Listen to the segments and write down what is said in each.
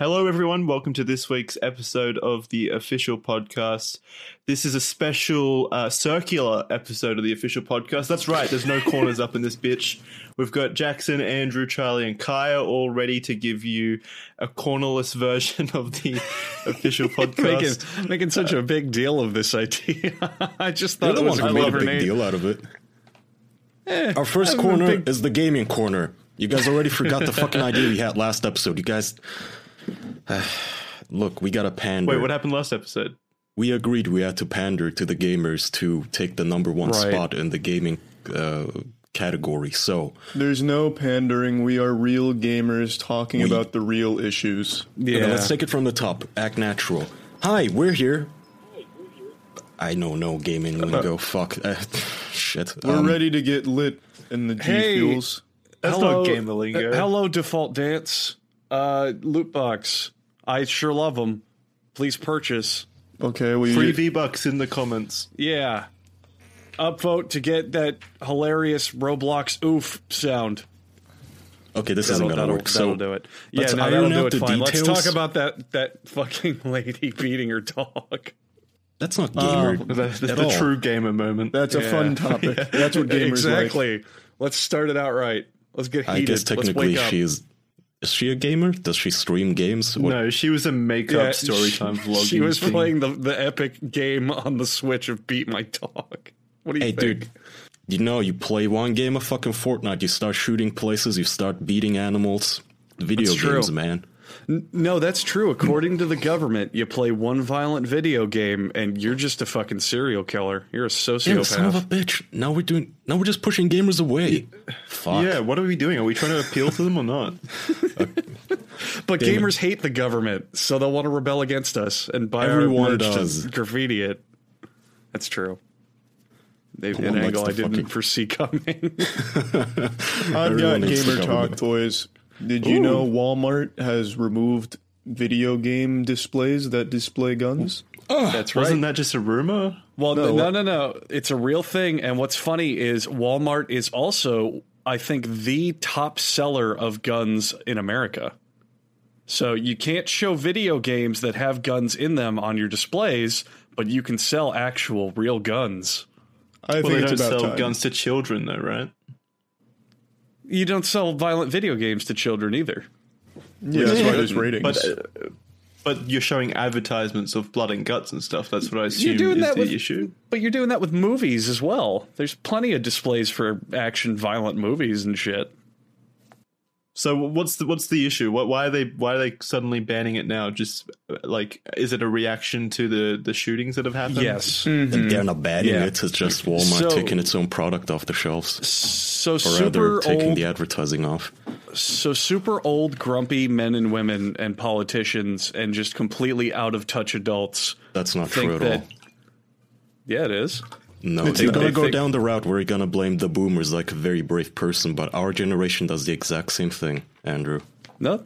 Hello, everyone. Welcome to this week's episode of the official podcast. This is a special uh, circular episode of the official podcast. That's right. There's no corners up in this bitch. We've got Jackson, Andrew, Charlie, and Kaya all ready to give you a cornerless version of the official podcast. making, making such a big deal of this idea. I just thought You're the it was one a who made a clever big name. deal out of it. Eh, Our first corner big- is the gaming corner. You guys already forgot the fucking idea we had last episode. You guys, look, we got to pander. Wait, what happened last episode? we agreed we had to pander to the gamers to take the number one Right. spot in the gaming uh, category. So There's no pandering. We are real gamers talking We- about the real issues. yeah. okay, let's take it from the top. Act natural. Hi, we're here. I know no gaming lingo. Fuck. Uh, shit. We're Um, ready to get lit in the G Hey. fuels. That's hello, not gamer lingo. uh, hello, default dance. Uh, loot box. I sure love them. Please purchase. Okay, we Free V Bucks in the comments. Yeah. Upvote to get that hilarious Roblox oof sound. Okay, this That'll, isn't gonna that'll, work. that'll So do it. Yeah, let's no, iron that'll do out it the fine. Let's details. talk about that that fucking lady beating her dog. that's not gamer That's at the all. true gamer moment. That's a fun topic. That's what gamers like. exactly. Let's start it out right. Let's get heated. I guess technically Let's wake up. she is. She a gamer? Does she stream games? What- no, she was a makeup Yeah, storytime vlogging. She was thing. playing the, the epic game on the Switch of Beat My Dog. What do you Hey, think? dude. You know, you play one game of fucking Fortnite, you start shooting places, you start beating animals. Video That's true. games, man. No, that's true. According to the government, you play one violent video game and you're just a fucking serial killer. You're a Yeah, sociopath. son of a bitch. Now we're doing. Now we're just pushing gamers away. Fuck. Yeah, what are we doing? Are we trying to appeal to them or not? but Damn it. gamers hate the government, so they'll want to rebel against us and buy Everyone our merch does. to graffiti it. That's true. They, one an angle I didn't fucking- foresee coming. I've got Everyone gamer talk government. Toys. Did you know Walmart has removed video game displays that display guns? That's right. Wasn't that just a rumor? Well, No, no, no, no, It's a real thing. And what's funny is Walmart is also, I think, the top seller of guns in America. So you can't show video games that have guns in them on your displays, but you can sell actual real guns. I Well, think they it's don't about sell time. guns to children, though, right? You don't sell violent video games to children either. Yeah, that's why there's ratings. But uh, but you're showing advertisements of blood and guts and stuff. That's what I assume doing is that the with- issue. But you're doing that with movies as well. There's plenty of displays for action, violent movies and shit. So what's the what's the issue? What why are they why are they suddenly banning it now? Just uh, like is it a reaction to the the shootings that have happened? Yes. They're not banning Yeah. it. It's just Walmart So- taking its own product off the shelves, So or super rather taking old the advertising off. So super old, grumpy men and women and politicians and just completely out of touch adults. That's not true at that- all. Yeah, it is. No, It's they're gonna go think- down the route where you're gonna blame the boomers like a very brave person, but our generation does the exact same thing, Andrew. No,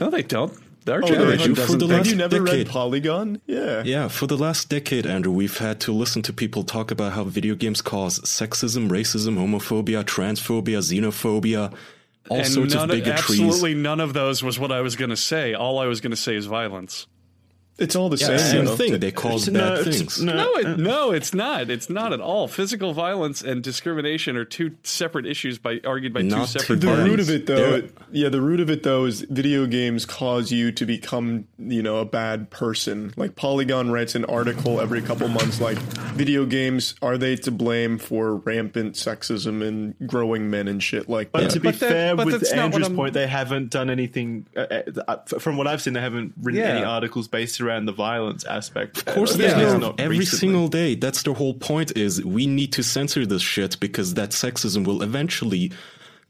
no, they don't. Our Oh, generation do doesn't for the think- Have you never decade. read Polygon? Yeah. Yeah, for the last decade, Andrew, we've had to listen to people talk about how video games cause sexism, racism, homophobia, transphobia, xenophobia, all and sorts of bigotries. absolutely none of those was what I was going to say. All I was going to say is violence. It's all the Yeah, same. same thing. They cause No, bad it's- things. No, No, it, no, it's not. It's not at all. Physical violence and discrimination are two separate issues by argued by two Not separate The parties. root of it, though, it- yeah, the root of it though is video games cause you to become, you know, a bad person. Like Polygon writes an article every couple months, like video games are they to blame for rampant sexism and growing men and shit like But that. to be But fair, but with that's not what Andrew's point, they haven't done anything. Uh, uh, from what I've seen, they haven't written Yeah. any articles based around the violence aspect. Of course, at not every recently. single day. That's the whole point. Is we need to censor this shit because that sexism will eventually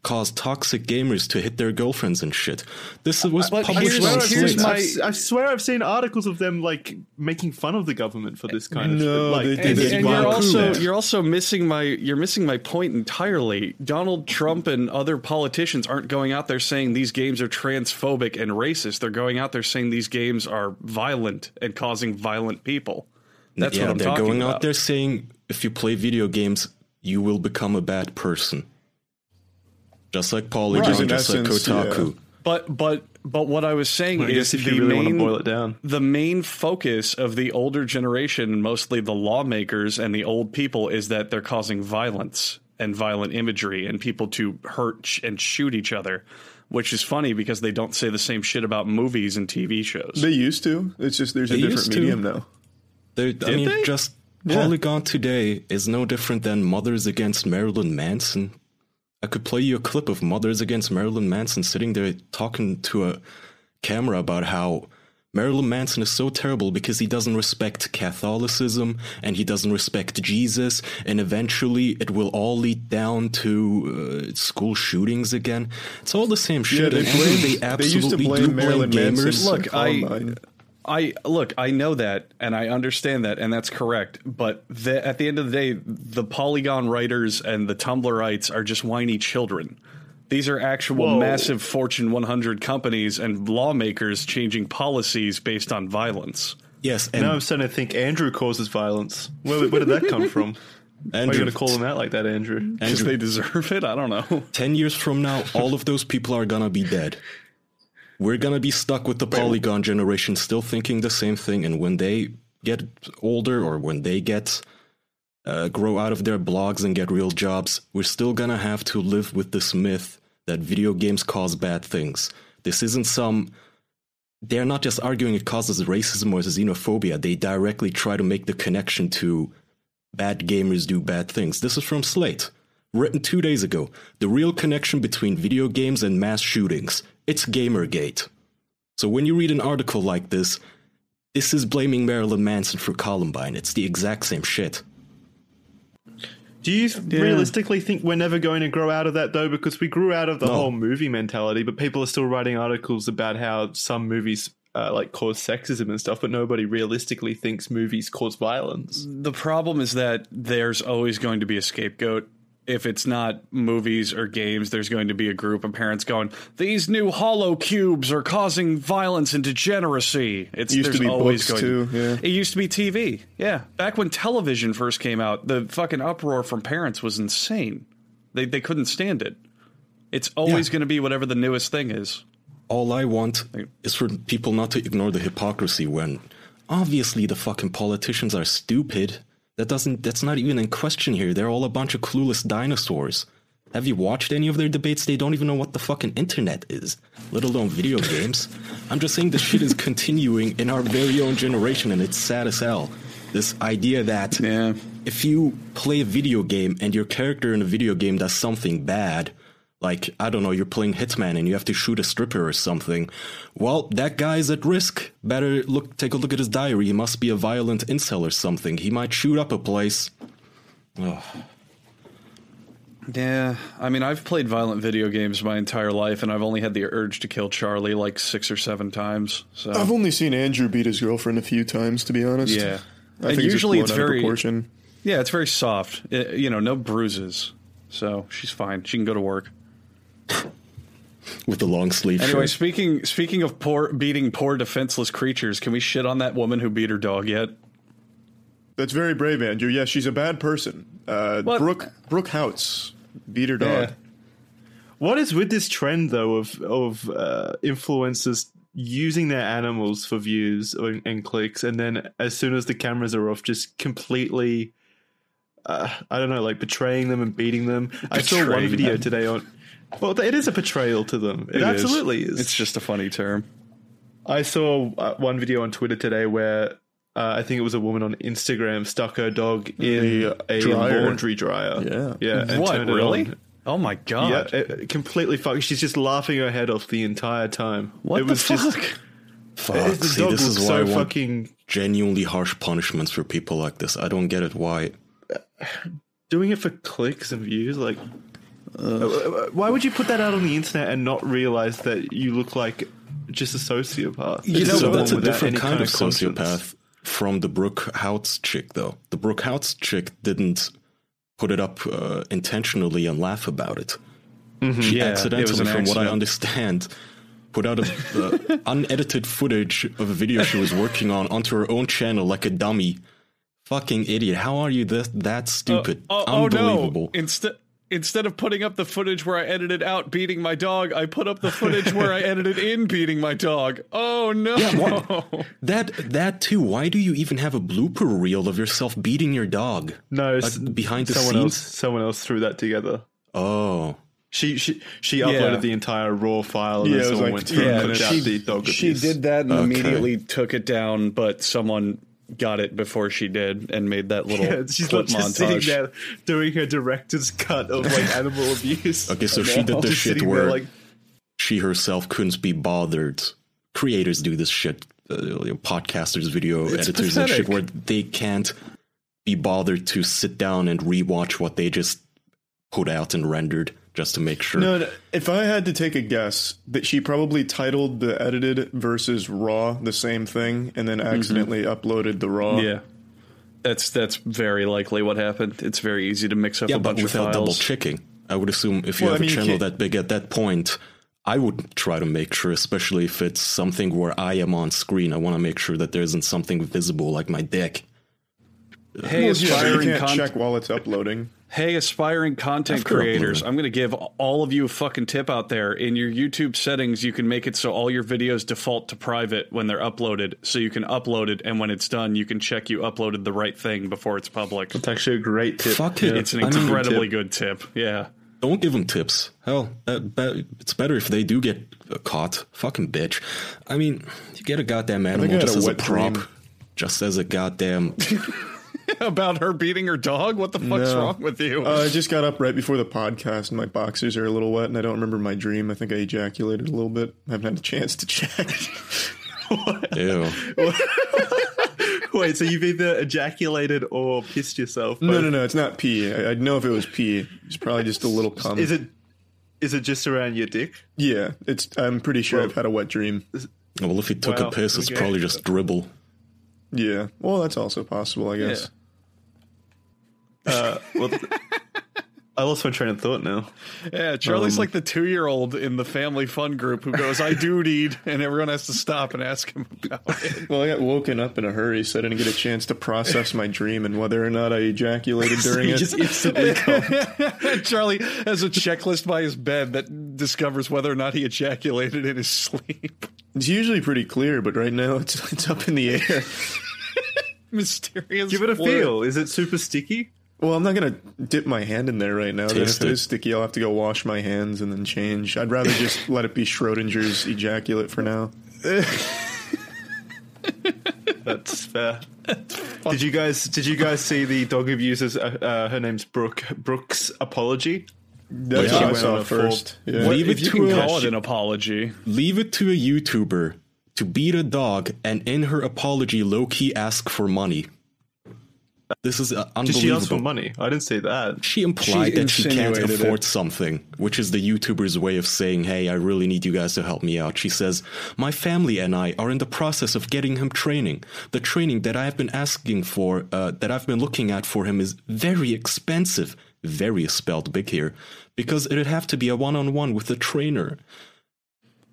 cause toxic gamers to hit their girlfriends and shit. This was uh, But published here's- on here's Slate. my- I've, s- I swear I've seen articles of them like making fun of the government for this kind of No, like, they it's and, did and you're also you're also missing my you're missing my point entirely. Donald Trump and other politicians aren't going out there saying these games are transphobic and racist. They're going out there saying these games are violent and causing violent people. That's yeah, what I'm saying. they're talking going about. out there saying if you play video games, you will become a bad person. Just like Polygon, Which is just essence, like Kotaku. But but but what I was saying I is if the you really want main to boil it down. the main focus of the older generation, mostly the lawmakers and the old people, is that they're causing violence and violent imagery and people to hurt and shoot each other. Which is funny because they don't say the same shit about movies and TV shows. They used to. It's just there's a different used to. medium now. There, I mean, they? just Polygon today is no different than Mothers Against Marilyn Manson. I could play you a clip of Mothers Against Marilyn Manson sitting there talking to a camera about how Marilyn Manson is so terrible because he doesn't respect Catholicism and he doesn't respect Jesus, and eventually it will all lead down to uh, school shootings again. It's all the same shit. they blame- they they used to absolutely blame do blame Marilyn Manson. gamers. Look, I- Columbine. I look, I know that, and I understand that, and that's correct. But the, at the end of the day, the Polygon writers and the Tumblrites are just whiny children. These are actual Whoa. massive Fortune 100 companies and lawmakers changing policies based on violence. Yes, and Now I'm starting to think Andrew causes violence. Where, where did that come from? Why are you Andrew, going to call him out like that, Andrew? Because they deserve it. I don't know. 10 years from now, all of those people are gonna be dead. We're gonna be stuck with the Polygon generation still thinking the same thing, and when they get older or when they get uh, grow out of their blogs and get real jobs, we're still gonna have to live with this myth that video games cause bad things. This isn't some. They're not just arguing it causes racism or xenophobia. They directly try to make the connection to bad gamers do bad things. This is from Slate written two days ago. The real connection between video games and mass shootings. It's Gamergate. So when you read an article like this, this is blaming Marilyn Manson for Columbine. It's the exact same shit. Do you realistically think we're never going to grow out of that though? Because we grew out of the No. whole movie mentality, but people are still writing articles about how some movies uh, like cause sexism and stuff, but nobody realistically thinks movies cause violence. The problem is that there's always going to be a scapegoat. If it's not movies or games, there's going to be a group of parents going, "These new hollow cubes are causing violence and degeneracy." It's Used to be always books, going too, yeah. It used to be TV. Yeah, back when television first came out, the fucking uproar from parents was insane. They they couldn't stand it. It's always Yeah. going to be whatever the newest thing is. All I want is for people not to ignore the hypocrisy when obviously the fucking politicians are stupid. That doesn't that's not even in question here. They're all a bunch of clueless dinosaurs. Have you watched any of their debates? They don't even know what the fucking internet is, let alone video games. I'm just saying this shit is continuing in our very own generation and it's sad as hell. This idea that Yeah. if you play a video game and your character in a video game does something bad, like I don't know, you're playing Hitman and you have to shoot a stripper or something, well, that guy's at risk. Better look, take a look at his diary. He must be a violent incel or something. He might shoot up a place. Ugh. Yeah, I mean, I've played violent video games my entire life, and I've only had the urge to kill Charlie like six or seven times. So I've only seen Andrew beat his girlfriend a few times, to be honest. yeah, I and think usually it's, it's just blown out of very proportion. yeah, it's very soft. Uh, you know, no bruises, so she's fine. She can go to work. With the long sleeve Anyway, shirt. speaking speaking of poor beating poor defenseless creatures, can we shit on that woman who beat her dog yet? That's very brave, Andrew. Yes, she's a bad person. Uh, What? Brooke Brooke Houts beat her dog. Yeah. What is with this trend though of of uh, influencers using their animals for views and, and clicks, and then as soon as the cameras are off, just completely, uh, I don't know, like betraying them and beating them. I saw one video them. today on. Well, it is a betrayal to them. It absolutely is. It's just a funny term. I saw uh, one video on Twitter today where uh, I think it was a woman on Instagram stuck her dog in The a dryer. laundry dryer. Yeah. yeah. what turned really? Oh my god! Yeah, it, completely fucked. She's just laughing her head off the entire time. what it the was fuck? just Fuck, the see, dog this is why so I want fucking genuinely harsh punishments for people like this. I don't get it. Why? doing it for clicks and views. Like, uh, why would you put that out on the internet and not realize that you look like just a sociopath? You know, so that's a different any kind of conscience. sociopath from the Brooke Houts chick, though. The Brooke Houts chick didn't put it up uh, intentionally and laugh about it. She Mm-hmm. Yeah, accidentally, from what I understand, put out a uh, unedited footage of a video she was working on onto her own channel like a dummy. Fucking idiot! How are you that that stupid? Oh, oh, Unbelievable. no! Instead instead of putting up the footage where I edited out beating my dog, I put up the footage where I edited in beating my dog. Oh no. what? That that too. Why do you even have a blooper reel of yourself beating your dog? No, s- Like, behind the someone scenes. else. Someone else threw that together. Oh, She she she uploaded the entire raw file and Yeah, then it was someone like went through yeah, and and she- out the dog she abuse. did that and Okay. immediately took it down, but someone got it before she did and made that little Yeah, she's clip not just sitting montage. there doing her director's cut of like animal abuse. okay. So she did the shit where there like she herself couldn't be bothered. Creators do this shit. Uh, you know, podcasters, video It's editors, and shit where they can't be bothered to sit down and rewatch what they just put out and rendered just to make sure. No, no, if I had to take a guess, that she probably titled the edited versus raw the same thing, and then mm-hmm. accidentally uploaded the raw. Yeah. That's that's very likely what happened. It's very easy to mix up yeah, a but bunch of without double checking. I would assume if you Well, I have mean, a channel that big at that point, I would try to make sure, especially if it's something where I am on screen. I want to make sure that there isn't something visible like my dick. Hey, Well, yeah, but you can't con- check while it's uploading. Hey, aspiring content After creators. I'm going to give all of you a fucking tip out there. In your YouTube settings, you can make it so all your videos default to private when they're uploaded. So you can upload it, and when it's done, you can check you uploaded the right thing before it's public. it's actually a great tip. Fuck it. It's an I mean, incredibly good tip. Yeah. Don't give them tips. Hell, that, that, it's better if they do get uh, caught. Fucking bitch. I mean, you get a goddamn animal just a as a prop, dream. just as a goddamn. About her beating her dog? What the fuck's No. wrong with you? Uh, I just got up right before the podcast, and my boxers are a little wet, and I don't remember my dream. I think I ejaculated a little bit. I haven't had a chance to check. Ew. Wait, so you've either ejaculated or pissed yourself? no, both? no, no. It's not pee. I, I'd know if it was pee. It's probably just a little cum. Is it is it just around your dick? Yeah, it's. I'm pretty sure Well- I've had a wet dream. Well, if he took Wow, a piss, it's okay. probably just dribble. Yeah. Well, that's also possible, I guess. Uh, well, I lost my train of thought now. yeah, Charlie's um, like the two year old in the family fun group who goes, I do need, and everyone has to stop and ask him about it. Well, I got woken up in a hurry, so I didn't get a chance to process my dream and whether or not I ejaculated during it. Charlie has a checklist by his bed that discovers whether or not he ejaculated in his sleep. It's usually pretty clear, but right now it's it's up in the air. Mysterious. Give it a feel. Is it super sticky? Well, I'm not gonna dip my hand in there right now. Then if it it. is sticky, I'll have to go wash my hands and then change. I'd rather just let it be Schrodinger's ejaculate for now. That's fair. Did you guys did you guys see the dog abuser's uh, uh, her name's Brooke Brooks apology? That's Yeah. what I saw first. full- Yeah. Leave If it you to can a, call it an apology. leave it to a YouTuber to beat a dog and in her apology low key ask for money. This is uh, Did unbelievable. she ask for money? I didn't say that. She implied She that she can't afford it. something, which is the YouTuber's way of saying, hey, I really need you guys to help me out. She says, My family and I are in the process of getting him training. The training that I have been asking for, uh, that I've been looking at for him is very expensive. Very is spelled big here, because it'd have to be a one on one with a trainer.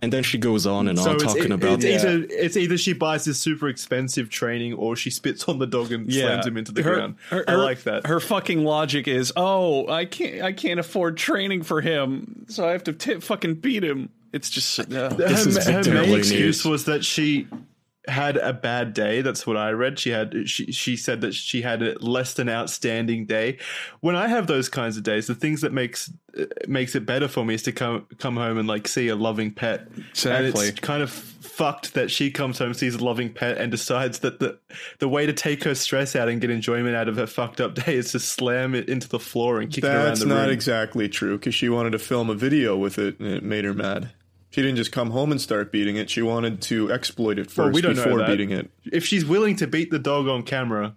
And then she goes on and on talking it- about it's either it's either she buys this super expensive training or she spits on the dog and slams him into the Her- ground. her- I her- like that. Her fucking logic is, oh, I can't, I can't afford training for him, so I have to t- fucking beat him. It's just uh, This her, is her main excuse was that she had a bad day. That's what I read. She had she she said that she had a less than outstanding day. When I have those kinds of days, the things that makes makes it better for me is to come come home and like see a loving pet. And Exactly. it's kind of fucked that she comes home, sees a loving pet, and decides that the the way to take her stress out and get enjoyment out of her fucked up day is to slam it into the floor and kick it around That's not exactly true because she wanted to film a video with it and it made her mad. She didn't just come home and start beating it. She wanted to exploit it Well, we don't know before that. beating it. if she's willing to beat the dog on camera,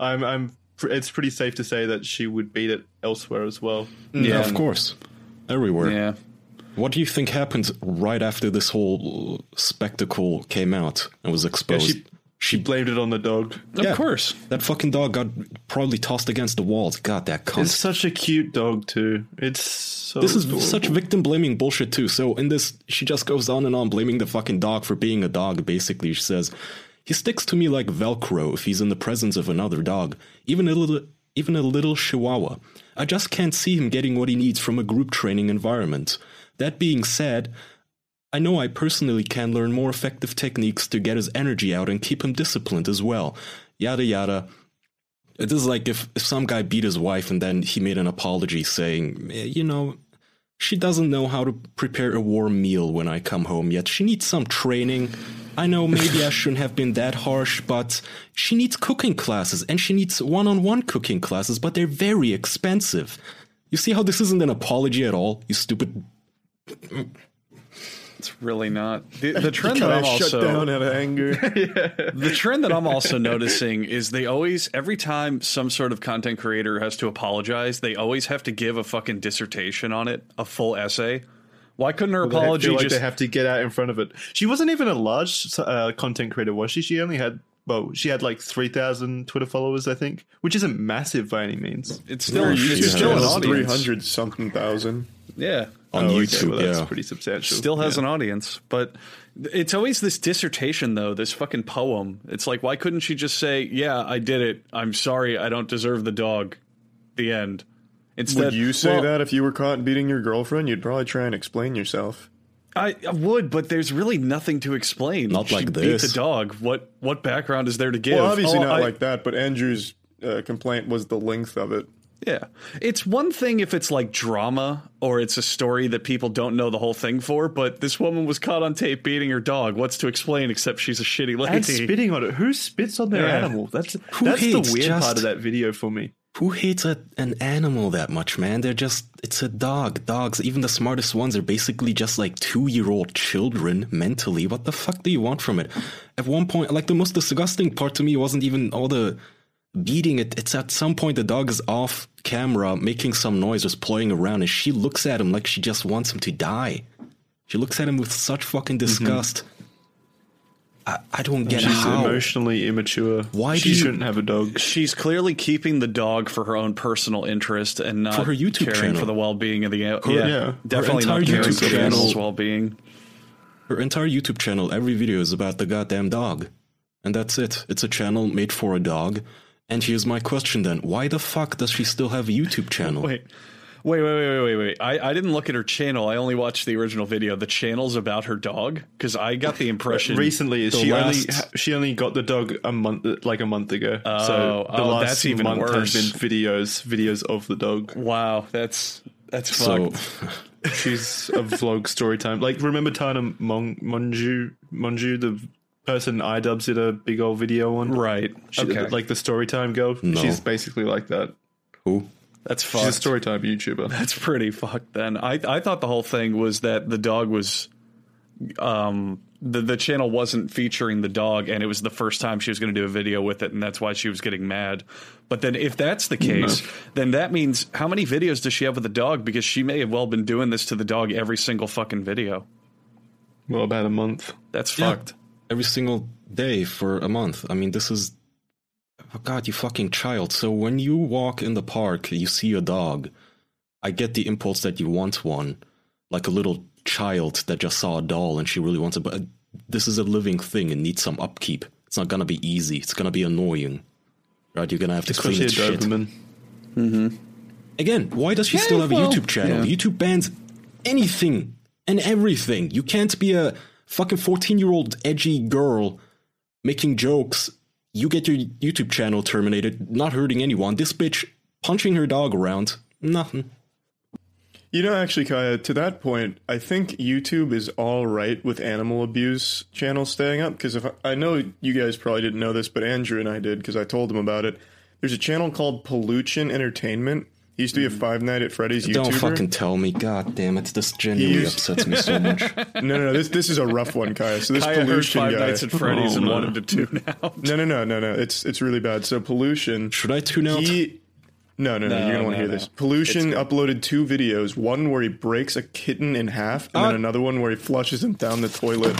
I'm I'm it's pretty safe to say that she would beat it elsewhere as well. yeah, Of course. Everywhere. yeah. What do you think happened right after this whole spectacle came out and was exposed? she- She blamed it on the dog. Of Yeah. course. That fucking dog got probably tossed against the walls. God, that cunt. It's such a cute dog too. It's so this is adorable. such victim blaming bullshit too. So in this, she just goes on and on blaming the fucking dog for being a dog. Basically, she says he sticks to me like Velcro if he's in the presence of another dog. Even a little, even a little chihuahua. I just can't see him getting what he needs from a group training environment. That being said, I know I personally can learn more effective techniques to get his energy out and keep him disciplined as well. Yada yada. It is like if, if some guy beat his wife and then he made an apology saying, "Eh, you know, she doesn't know how to prepare a warm meal when I come home yet. She needs some training. I know maybe I shouldn't have been that harsh, but she needs cooking classes and she needs one on one cooking classes, but they're very expensive. You see how this isn't an apology at all, you stupid. It's really not. The, the trend that I'm shut also down out of anger. the trend that I'm also noticing is they always every time some sort of content creator has to apologize, they always have to give a fucking dissertation on it, a full essay. Why couldn't her They apology feel like just they have to get out in front of it. She wasn't even a large uh, content creator, was she? She only had well, she had like three thousand Twitter followers, I think, which isn't massive by any means. it's still Her it's still an channel's audience. hundred something thousand. Yeah. On Oh, okay, YouTube, well, that's yeah. pretty substantial. Still has Yeah. an audience, but it's always this dissertation though, this fucking poem. It's like why couldn't she just say, "Yeah, I did it. I'm sorry. I don't deserve the dog." The end. Instead, Would you say well, that if you were caught beating your girlfriend? You'd probably try and explain yourself. I, I would, but there's really nothing to explain. Not she like beat this. the dog. What what background is there to give? Well, obviously Oh, not I- like that, but Andrew's uh, complaint was the length of it. Yeah, it's one thing if it's like drama or it's a story that people don't know the whole thing for. But this woman was caught on tape beating her dog. What's to explain except she's a shitty lady? and spitting on it. Who spits on their Yeah. animal? That's Who that's the hates weird just- part of that video for me. Who hates a, an animal that much, man? They're just, it's a dog. Dogs, even the smartest ones, are basically just like two year old children mentally. What the fuck do you want from it? At one point, like the most disgusting part to me wasn't even all the beating it. It's at some point the dog is off camera making some noise, just playing around, and she looks at him like she just wants him to die. She looks at him with such fucking mm-hmm. disgust. I, I don't get She's how. emotionally immature. Why she do you- shouldn't have a dog? She's clearly keeping the dog for her own personal interest and not For her YouTube caring channel. for the well-being of the yeah, yeah. definitely Her not entire caring YouTube for the channel- well-being. Her entire YouTube channel, every video is about the goddamn dog. And that's it. It's a channel made for a dog. And here's my question then. Why the fuck does she still have a YouTube channel? Wait. Wait, wait, wait, wait, wait, wait. I, I didn't look at her channel. I only watched the original video. The channel's about her dog because I got the impression Recently, is the she only she only got the dog a month like a month ago. Oh, so the oh, last that's even month worse. has been videos videos of the dog. Wow, that's that's So, fucked. She's a vlog story time. Like remember Tana Mon- Mongeau Mongeau the person iDubbbz did a big old video on. Right. She, okay. Like the story time girl. No. She's basically like that. who? that's She's a fucked. story time YouTuber. That's pretty fucked. Then I I thought the whole thing was that the dog was, um, the the channel wasn't featuring the dog, and it was the first time she was going to do a video with it, and that's why she was getting mad. But then if that's the case, then that means how many videos does she have with the dog? Because she may have well been doing this to the dog every single fucking video. Well, about a month. That's Yeah. fucked. Every single day for a month. I mean, this is. Oh God, you fucking child. So when you walk in the park, you see a dog. I get the impulse that you want one. Like a little child that just saw a doll and she really wants it. But uh, this is a living thing and needs some upkeep. It's not gonna be easy. It's gonna be annoying. Right? You're gonna have to Especially clean its shit. Doberman. Mm-hmm. Again, why does she Yeah, still have well, a YouTube channel? yeah. YouTube bans anything and everything. You can't be a fucking 14 year old edgy girl making jokes. You get your YouTube channel terminated, not hurting anyone. This bitch punching her dog around, nothing. You know, actually, Kaya, to that point, I think YouTube is all right with animal abuse channels staying up because if I know you guys probably didn't know this, but Andrew and I did because I told him about it. There's a channel called Pollution Entertainment. He used to be a Five Night at Freddy's YouTuber. Don't fucking tell me. God damn it. This genuinely used- upsets me so much. No, no, no. This this is a rough one, Kaya. So this Kaya heard pollution Five guy. Nights at Freddy's Oh, and no. wanted to tune out. no, no, no, no, no. It's it's really bad. So pollution. Should I tune out? He. No, no, no. No, You're gonna want no, to hear no. this. Pollution uploaded two videos. One where he breaks a kitten in half, and then Uh, another one where he flushes him down the toilet.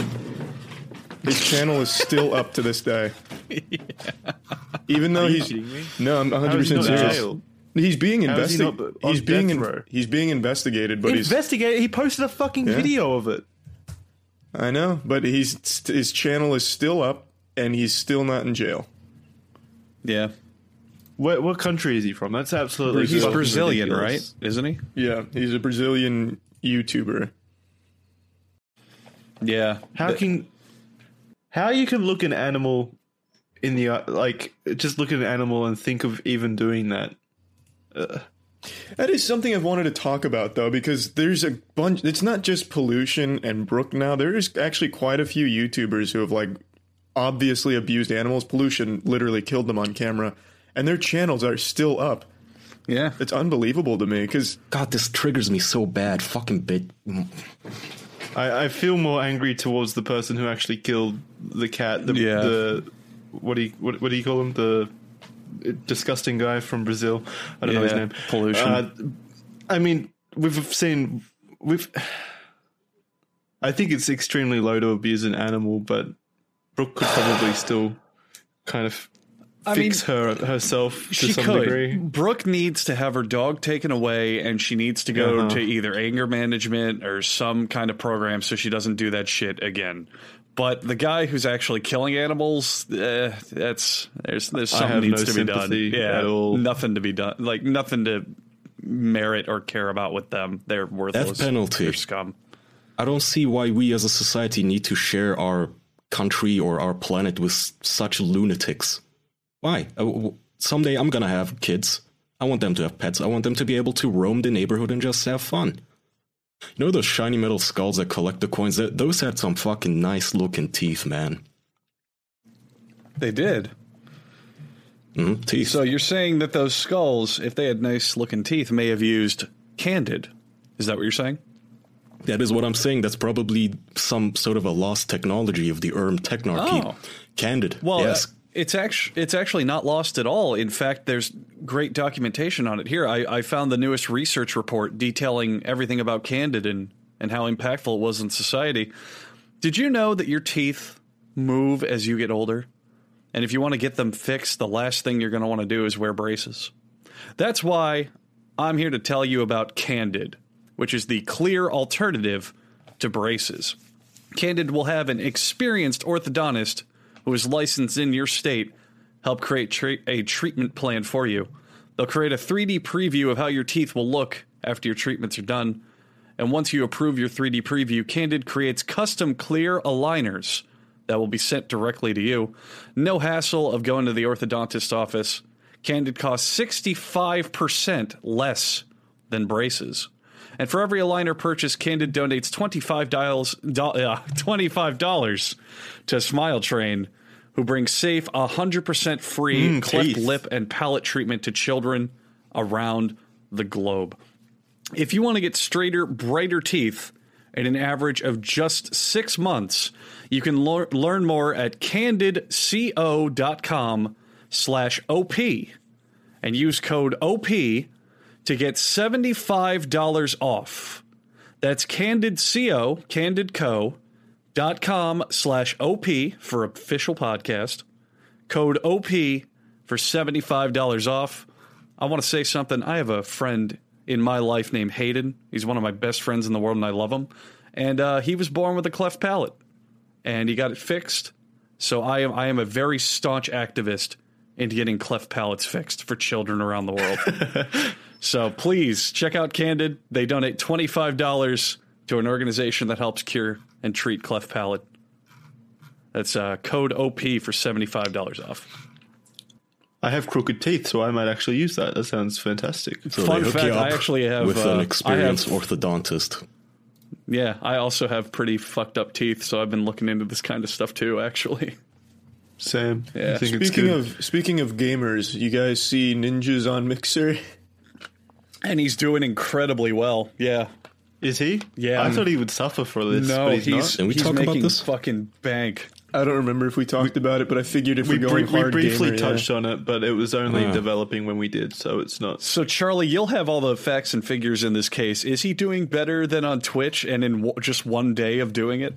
His channel is still up to this day. Even though Are he's kidding me? no, I'm 100 How is he percent serious. Jail? He's being How is he investigated. He's being in- he's being investigated, but he's Investigate. He posted a fucking Yeah. video of it. I know, but he's his channel is still up, and he's still not in jail. Yeah. What, what country is he from? That's absolutely He's fucking Brazilian, ridiculous. right? Isn't he? Yeah, he's a Brazilian YouTuber. Yeah. How can how you can look an animal in the eye- like just look at an animal and think of even doing that? That is something I've wanted to talk about though, because there's a bunch. It's not just pollution and Brook now. There's actually quite a few YouTubers who have like obviously abused animals. Pollution literally killed them on camera, and their channels are still up. Yeah. It's unbelievable to me because God, this triggers me so bad. Fucking bit. I, I feel more angry towards the person who actually killed the cat. The, Yeah. the what do you what, what do you call him? The disgusting guy from Brazil. I don't know his name. pollution. Uh, I mean, we've seen we've. I think it's extremely low to abuse an animal, but Brooke could probably still kind of I fix her herself to she some could. degree. Brooke needs to have her dog taken away, and she needs to go Uh-huh. to either anger management or some kind of program so she doesn't do that shit again. But the guy who's actually killing animals, uh, that's there's there's something needs no to be done. Yeah, nothing to be done. Like nothing to merit or care about with them. They're worthless. penalty. They're scum. I don't see why we as a society need to share our country or our planet with such lunatics. Why? Uh, Someday I'm gonna have kids. I want them to have pets. I want them to be able to roam the neighborhood and just have fun. You know those shiny metal skulls that collect the coins? Th- Those had some fucking nice looking teeth, man. They did. Mhm, teeth. So you're saying that those skulls, if they had nice looking teeth, may have used candid. Is that what you're saying? That is what I'm saying. That's probably some sort of a lost technology of the Erm Technarchy. Oh. Candid. Well, yes. uh, it's actually it's actually not lost at all. In fact, there's great documentation on it here. I, I found the newest research report detailing everything about Candid and and how impactful it was in society. Did you know that your teeth move as you get older? And if you want to get them fixed, the last thing you're going to want to do is wear braces. That's why I'm here to tell you about Candid, which is the clear alternative to braces. Candid will have an experienced orthodontist who is licensed in your state help create tra- a treatment plan for you. They'll create a 3D preview of how your teeth will look after your treatments are done. And once you approve your 3D preview, Candid creates custom clear aligners that will be sent directly to you. No hassle of going to the orthodontist office. Candid costs 65% less than braces. And for every aligner purchase, Candid donates $25, do, uh, $25 to Smile Train, who brings safe, 100% free Mm, cleft teeth. lip and palate treatment to children around the globe. If you want to get straighter, brighter teeth in an average of just six months, you can lear- learn more at candidco.com slash OP and use code OP to get $75 off. That's candidco, candidco.com slash OP for official podcast. Code OP for $75 off. I want to say something. I have a friend in my life named Hayden. He's one of my best friends in the world, and I love him. And uh, he was born with a cleft palate, and he got it fixed. So I am I am a very staunch activist in getting cleft palates fixed for children around the world. so please check out Candid. They donate twenty five dollars to an organization that helps cure and treat cleft palate. That's uh, code OP for seventy five dollars off. I have crooked teeth, so I might actually use that. That sounds fantastic. So Fun fact, I actually have, with uh, an I experienced have- orthodontist. Yeah, I also have pretty fucked up teeth, so I've been looking into this kind of stuff too. Actually, Sam, Yeah. Think speaking of speaking of gamers, you guys see Ninja's on Mixer? and he's doing incredibly well. Yeah, Is he? Yeah. I thought he would suffer for this. no, but he's, he's, not. Can we he's talk about making this? fucking bank. I don't remember if we talked about it, but I figured if We, we're bri- going we hard briefly gamer, yeah. touched on it, but it was only Ah. developing when we did, so it's not. So Charlie, you'll have all the facts and figures in this case. Is he doing better than on Twitch and in w- just one day of doing it?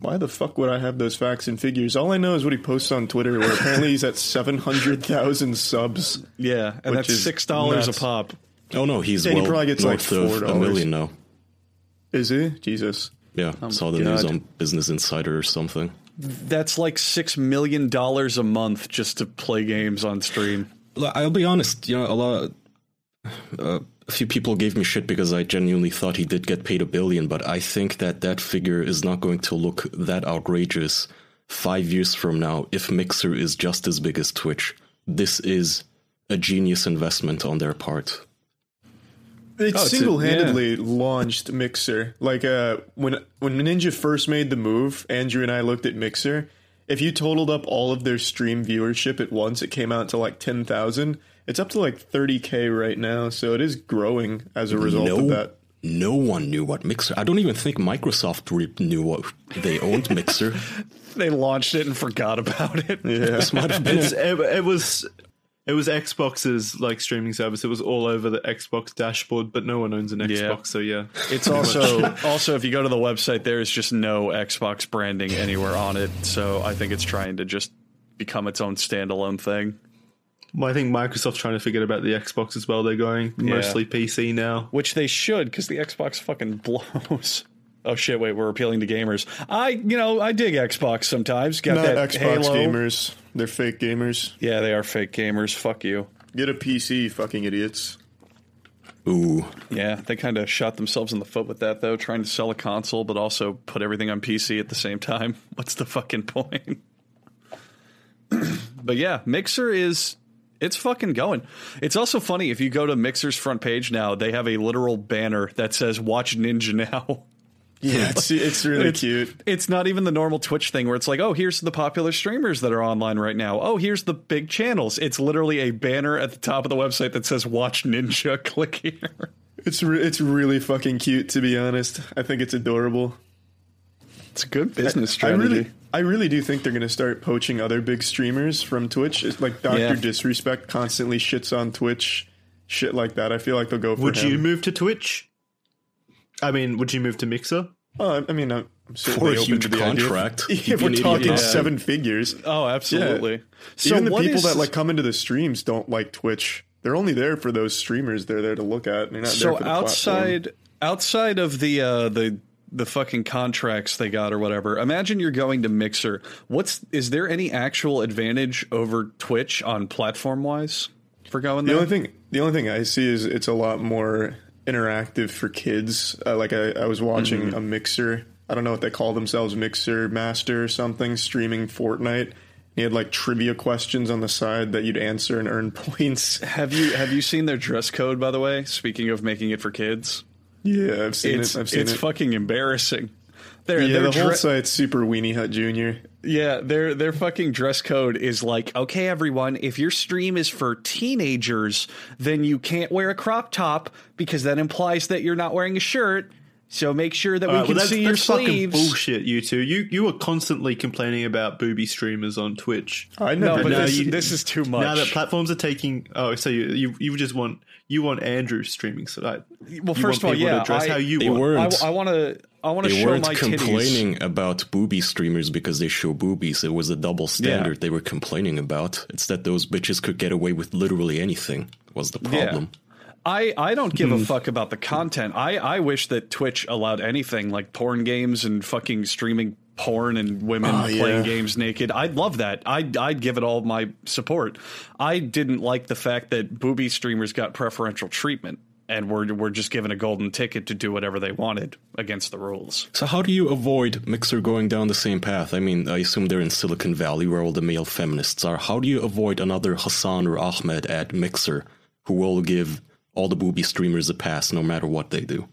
Why the fuck would I have those facts and figures? All I know is what he posts on Twitter, where apparently he's at seven hundred thousand subs. Yeah, and Which that's is six dollars a nuts. pop. Oh no, he's Yeah, he well probably gets, like, north of a $4. million now. Is he? Jesus. Yeah, saw the news on Business Insider or something. That's like six million dollars a month just to play games on stream. I'll be honest. You know, a lot. Uh, a few people gave me shit because I genuinely thought he did get paid a billion, but I think that that figure is not going to look that outrageous five years from now if Mixer is just as big as Twitch. This is a genius investment on their part. It Oh, it's a- single-handedly launched Mixer. Like uh, when when Ninja first made the move, Andrew and I looked at Mixer. If you totaled up all of their stream viewership at once, it came out to like ten thousand. It's up to like thirty k right now, so it is growing as a result no, of that. no one knew what Mixer. I don't even think Microsoft knew what they owned Mixer. They launched it and forgot about it. Yeah, this might have been It's, it, it was it was Xbox's like streaming service. It was all over the Xbox dashboard, but no one owns an Xbox, Yeah. so yeah. It's also also if you go to the website, there is just no Xbox branding anywhere on it. So I think it's trying to just become its own standalone thing. Well, I think Microsoft's trying to forget about the Xbox as well. They're going mostly PC now. which they should because the Xbox fucking blows. Oh shit! Wait, we're appealing to gamers. I, you know, I dig Xbox sometimes. Got not that Xbox Halo. gamers. They're fake gamers. Yeah, they are fake gamers. Fuck you. Get a PC, you fucking idiots. ooh. Yeah, they kind of shot themselves in the foot with that though, trying to sell a console but also put everything on PC at the same time. What's the fucking point? but yeah, Mixer is it's fucking going. It's also funny if you go to Mixer's front page now, they have a literal banner that says "Watch Ninja Now." Yeah, it's, it's really It's- cute. It's not even the normal Twitch thing where it's like, oh, here's the popular streamers that are online right now. Oh, here's the big channels. It's literally a banner at the top of the website that says "Watch Ninja." Click here. It's re- it's really fucking cute. To be honest, I think it's adorable. It's a good business I strategy. really, I really do think they're going to start poaching other big streamers from Twitch. It's like Doctor Yeah. Disrespect constantly shits on Twitch, shit like that. I feel like they'll go for Would him. you move to Twitch? I mean, would you move to Mixer? Oh, I mean, I'm For certainly a open huge to the idea. contract. If You'd we're talking idiot. seven figures, Oh, absolutely. So even the people is- that like come into the streams don't like Twitch. They're only there for those streamers. They're there to look at. They're not there so for the platform. outside outside of the uh, the the fucking contracts they got or whatever. Imagine you're going to Mixer. What's is there any actual advantage over Twitch on platform wise for going The there? only thing, the only thing I see is it's a lot more interactive for kids. Uh, like I, I was watching Mm-hmm. a mixer. I don't know what they call themselves, Mixer Master or something, streaming Fortnite. He had like trivia questions on the side that you'd answer and earn points. have you have you seen their dress code by the way? Speaking of making it for kids, Yeah, I've seen it's it. I've seen it's it. fucking embarrassing. Their, yeah, their the whole dre- site's super Weenie Hut Junior. Yeah, their their fucking dress code is like, okay, everyone, if your stream is for teenagers, then you can't wear a crop top because that implies that you're not wearing a shirt. So make sure that we Alright, can well, that's, see your that's fucking sleeves. bullshit. You two, you you were constantly complaining about booby streamers on Twitch. I No, never but this, you- this is too much. Now that platforms are taking, oh, so you you, you just want you want Andrew streaming, so that well, first of all, people yeah, to dress I, how you They want. weren't. I want to I want to They show weren't my titties. complaining about booby streamers because they show boobies. It was a double standard they were complaining about. It's that those bitches could get away with literally anything was the problem. Yeah. I, I don't give Hmm. a fuck about the content. I, I wish that Twitch allowed anything like porn games and fucking streaming porn and women Oh, playing yeah. games naked. I'd love that. I'd, I'd give it all my support. I didn't like the fact that booby streamers got preferential treatment and were, were just given a golden ticket to do whatever they wanted against the rules. So how do you avoid Mixer going down the same path? I mean, I assume they're in Silicon Valley where all the male feminists are. How do you avoid another Hassan or Ahmed at Mixer who will give all the booby streamers a pass no matter what they do?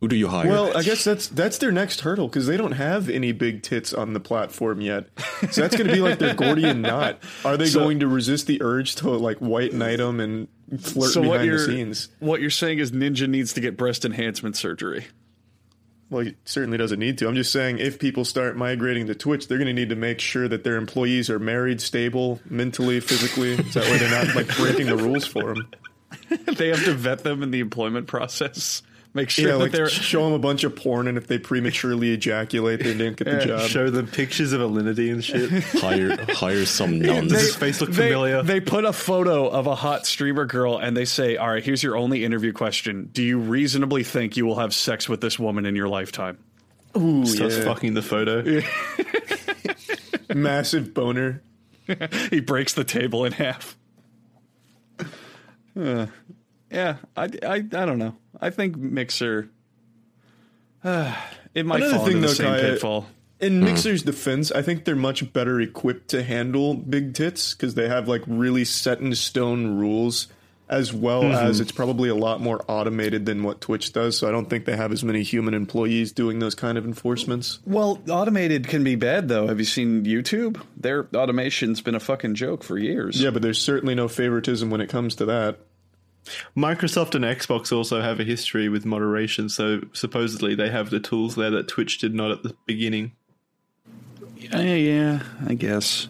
Who do you hire? Well, I guess that's that's their next hurdle because they don't have any big tits on the platform yet. So that's going to be like their Gordian knot. Are they So- going to resist the urge to like white knight them and flirt So behind the scenes? what you're saying is Ninja needs to get breast enhancement surgery. Well, he certainly doesn't need to. I'm just saying if people start migrating to Twitch, they're going to need to make sure that their employees are married, stable, mentally, physically. So that way they're not like breaking the rules for them. they have to vet them in the employment process. Make sure Yeah, that like they're show them a bunch of porn, and if they prematurely ejaculate, they didn't get the job. Show them pictures of Alinity and shit. hire hire some nuns. Does his face look they, familiar? they put a photo of a hot streamer girl and they say, "All right, here's your only interview question: Do you reasonably think you will have sex with this woman in your lifetime?" Ooh, Starts yeah. fucking the photo. massive boner. he breaks the table in half. Uh, yeah, I, I, I don't know. I think Mixer. Uh, it might Another fall thing, into the though, same Kaya- pitfall. In Mixer's defense, I think they're much better equipped to handle big tits because they have like really set in stone rules, as well as it's probably a lot more automated than what Twitch does. So I don't think they have as many human employees doing those kind of enforcements. Well, automated can be bad though. Have you seen YouTube? Their automation's been a fucking joke for years. Yeah, but there's certainly no favoritism when it comes to that. Microsoft and Xbox also have a history with moderation, so supposedly they have the tools there that Twitch did not at the beginning. yeah, yeah, I guess.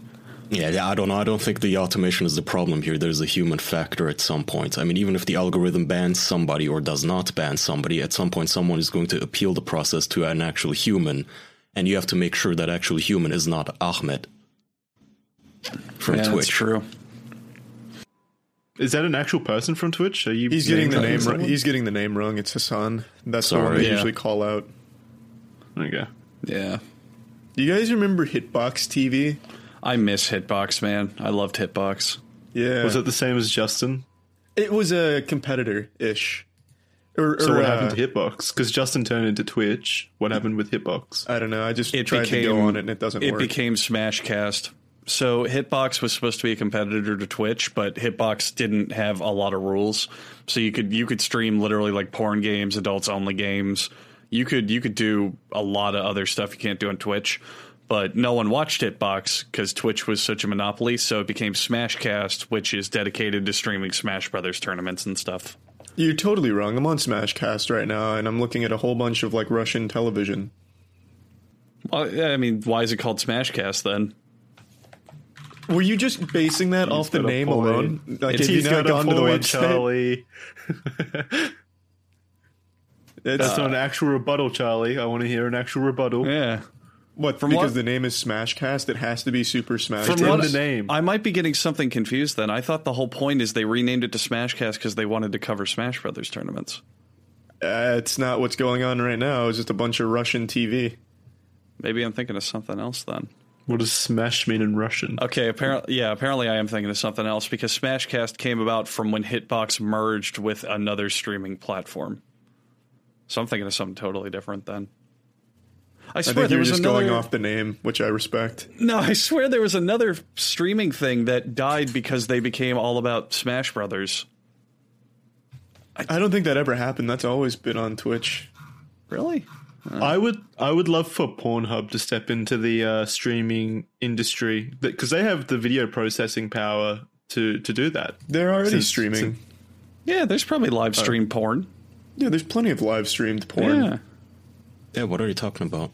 Yeah, I don't know. I don't think the automation is the problem here. There's a human factor at some point. I mean, even if the algorithm bans somebody or does not ban somebody, at some point someone is going to appeal the process to an actual human, and you have to make sure that actual human is not Ahmed from Yeah, that's Twitch. true. Is that an actual person from Twitch? Are you He's getting the name-dropping name. someone? Wrong. He's getting the name wrong. It's Hassan. That's the one they Yeah. usually call out. Okay. Yeah. Do you guys remember Hitbox TV? I miss Hitbox, man. I loved Hitbox. Yeah, Was it the same as Justin? it was a competitor ish. Or, So what uh, happened to Hitbox? Because Justin turned into Twitch. What happened with Hitbox? I don't know. I just It tried became to go on it and it doesn't It work. became Smashcast. So Hitbox was supposed to be a competitor to Twitch, but Hitbox didn't have a lot of rules. So you could you could stream literally like porn games, adults only games. You could you could do a lot of other stuff you can't do on Twitch. But no one watched Hitbox because Twitch was such a monopoly. So it became Smashcast, which is dedicated to streaming Smash Brothers tournaments and stuff. You're totally wrong. I'm on Smashcast right now, and I'm looking at a whole bunch of like Russian television. Well, I mean, why is it called Smashcast then? Were you just basing that off the name point. alone? Like, It's- have you he's not got a gone to the point, website? Charlie. It's, That's not an actual rebuttal, Charlie. I want to hear an actual rebuttal. Yeah. what? from because what- the name is Smashcast, it has to be Super Smash. From what- What- the name. I might be getting something confused then. I thought the whole point is they renamed it to Smashcast because they wanted to cover Smash Brothers tournaments. Uh, it's not what's going on right now. It's just a bunch of Russian TV. Maybe I'm thinking of something else then. What does smash mean in Russian? Okay, apparently, yeah, apparently I am thinking of something else because Smashcast came about from when Hitbox merged with another streaming platform. So I'm thinking of something totally different then. I I swear think there you're was just another. going off the name, which I respect. No, I swear there was another streaming thing that died because they became all about Smash Brothers. I don't think that ever happened. That's always been on Twitch. Really? I would I would love for Pornhub to step into the uh, streaming industry because they have the video processing power to to do that. They're already Since- streaming. since- Yeah, there's probably live stream porn. yeah, there's plenty of live streamed porn. Yeah. Yeah, what are you talking about?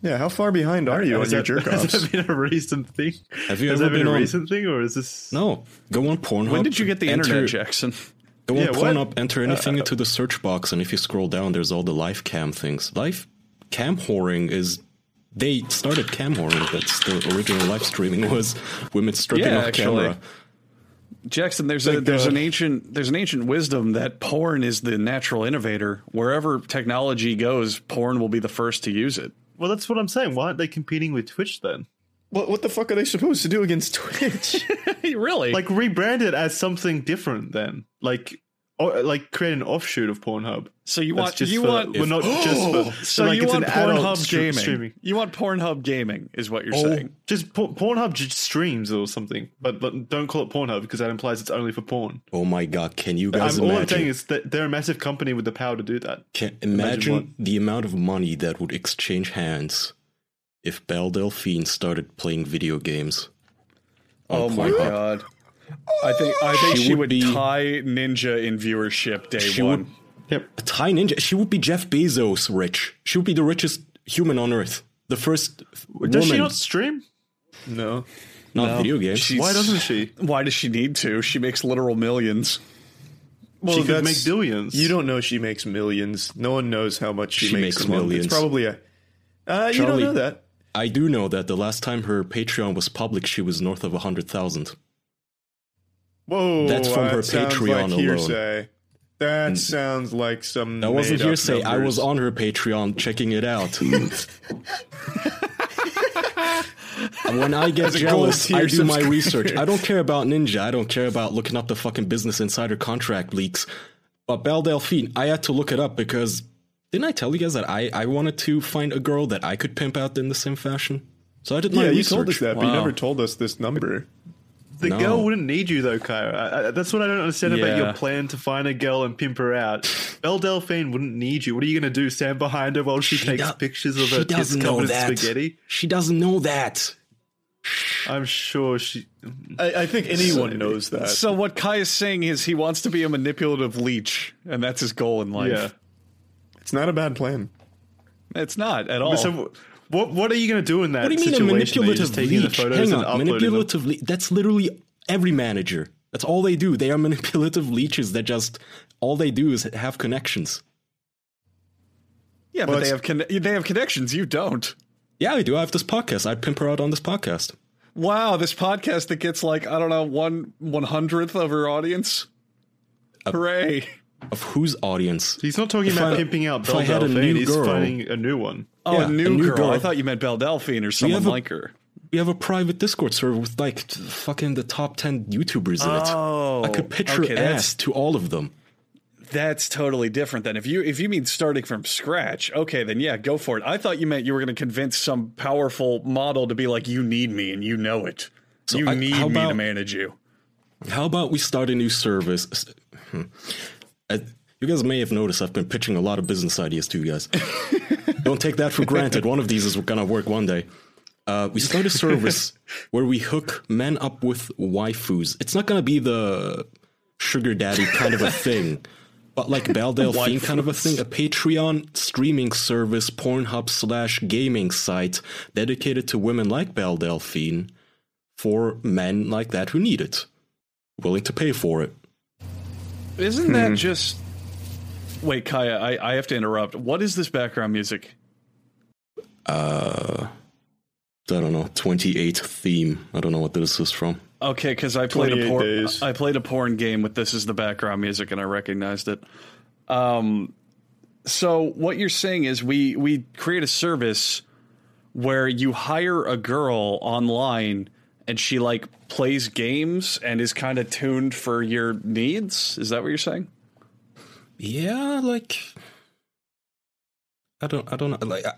Yeah, how far behind are you on Has your that, jerk has that been a recent thing? Have you has ever that been, been a on- recent thing, or is this? No, go on Pornhub. When did you get the enter- internet, Jackson? Go Yeah, on what? Pornhub, enter anything into the search box, and if you scroll down, there's all the live cam things. Live cam whoring is. They started cam whoring, but the original live streaming was women stripping Yeah, off actually. camera. Jackson, there's a there's uh, an ancient there's an ancient wisdom that porn is the natural innovator. Wherever technology goes, porn will be the first to use it. Well, that's what I'm saying. Why aren't they competing with Twitch then? What, what the fuck are they supposed to do against Twitch? really? Like rebrand it as something different then. Like or, like create an offshoot of Pornhub. so you want just you for, want well, not just for so like you it's want an Pornhub stre- gaming. streaming. You want Pornhub gaming is what you're Oh, saying. just por- Pornhub just streams or something, but, but don't call it Pornhub because that implies it's only for porn. Oh my god, can you guys I'm, all I'm saying is that they're a massive company with the power to do that. Can imagine, what? the amount of money that would exchange hands if Belle Delphine started playing video games. Oh my Pornhub. god. I think I think She she, would would, be- tie Ninja in viewership day She one. would Yep. tie Ninja. She would be Jeff Bezos rich. She would be the richest human on earth. The first Does she woman, not stream? no. not No. video games. She's- Why doesn't she? Why does she need to? She makes literal millions. Well, she could make billions. You don't know she makes millions. No one knows how much she, She makes, makes millions. It's probably a. Uh, you don't Charlie- know that. I do know that the last time her Patreon was public, she was north of hundred thousand. Whoa, That's from that her Patreon like alone. Hearsay. That mm. sounds like some. That wasn't hearsay. I was on her Patreon checking it out. when I get jealous, I do my research. I don't care about Ninja. I don't care about looking up the fucking Business Insider contract leaks. But Belle Delphine, I had to look it up because didn't I tell you guys that I, I wanted to find a girl that I could pimp out in the same fashion? So I did my Yeah, you told us that, but you never told us this number. The No. girl wouldn't need you though, Kaya. I, I, that's what I don't understand about your plan to find a girl and pimp her out. Belle Delphine wouldn't need you. What are you going to do? Stand behind her while she, She takes do- pictures of she her tits doesn't know covered in that. spaghetti? She doesn't know that. I'm sure she. I, I think anyone knows that. So what Kai is saying is he wants to be a manipulative leech, and that's his goal in life. Yeah. It's not a bad plan. It's not at all. So, what what are you going to do in that What do you mean a situation? Manipulative just leech? the Hang on, manipulative le- That's literally every manager. That's all they do. They are manipulative leeches that just all they do is have connections. yeah, Well, but they have con- they have connections. You don't. Yeah, I do. I have this podcast. I pimp her out on this podcast. Wow, this podcast that gets like I don't know one one hundredth of her audience. Hooray! Of whose audience? He's not talking If about I- pimping out if Belle I a Delphine. new He's girl- finding a new one. Oh, Yeah, a new, a new girl. girl. I thought you meant Belle Delphine or someone a- like her. We have a private Discord server with like fucking the top ten YouTubers in it. Oh, I could pitch okay, that's- ass to all of them. That's totally different than if you if you mean starting from scratch. Okay, then yeah, go for it. I thought you meant you were going to convince some powerful model to be like, "You need me, and you know it. So you I- need how me to manage you." How about we start a new service? Hmm. I- you guys may have noticed I've been pitching a lot of business ideas to you guys. Don't take that for granted. One of these is gonna work one day. Uh, we start a service where we hook men up with waifus. It's not gonna be the sugar daddy kind of a thing, but like Belle Delphine kind of a thing. A Patreon streaming service, Pornhub slash gaming site dedicated to women like Delphine for men like that who need it, willing to pay for it. Isn't that just? Wait, Kaya, I, I have to interrupt. What is this background music? Uh, I don't know, 28 theme. I don't know what this is from. Okay, because I played a 28 porn. days. I played a porn game with this as the background music, and I recognized it. Um, so what you're saying is we we create a service where you hire a girl online, and she like plays games and is kind of tuned for your needs. Is that what you're saying? Yeah, like I don't I don't know like I,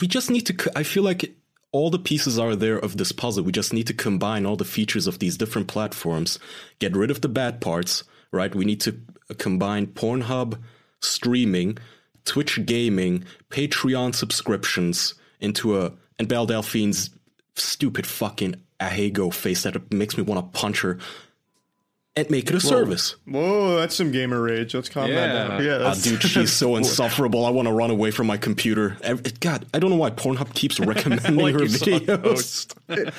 we just need to I feel like all the pieces are there of this puzzle. We just need to combine all the features of these different platforms, get rid of the bad parts, right? We need to combine Pornhub streaming, Twitch gaming, Patreon subscriptions into a and Belle Delphine's stupid fucking ahegao face that makes me want to punch her and make it a service. Whoa, that's some gamer rage. Let's calm Yeah. that down. Yeah, Ah, that's, dude, she's so insufferable. I want to run away from my computer. God, I don't know why Pornhub keeps recommending Like her videos.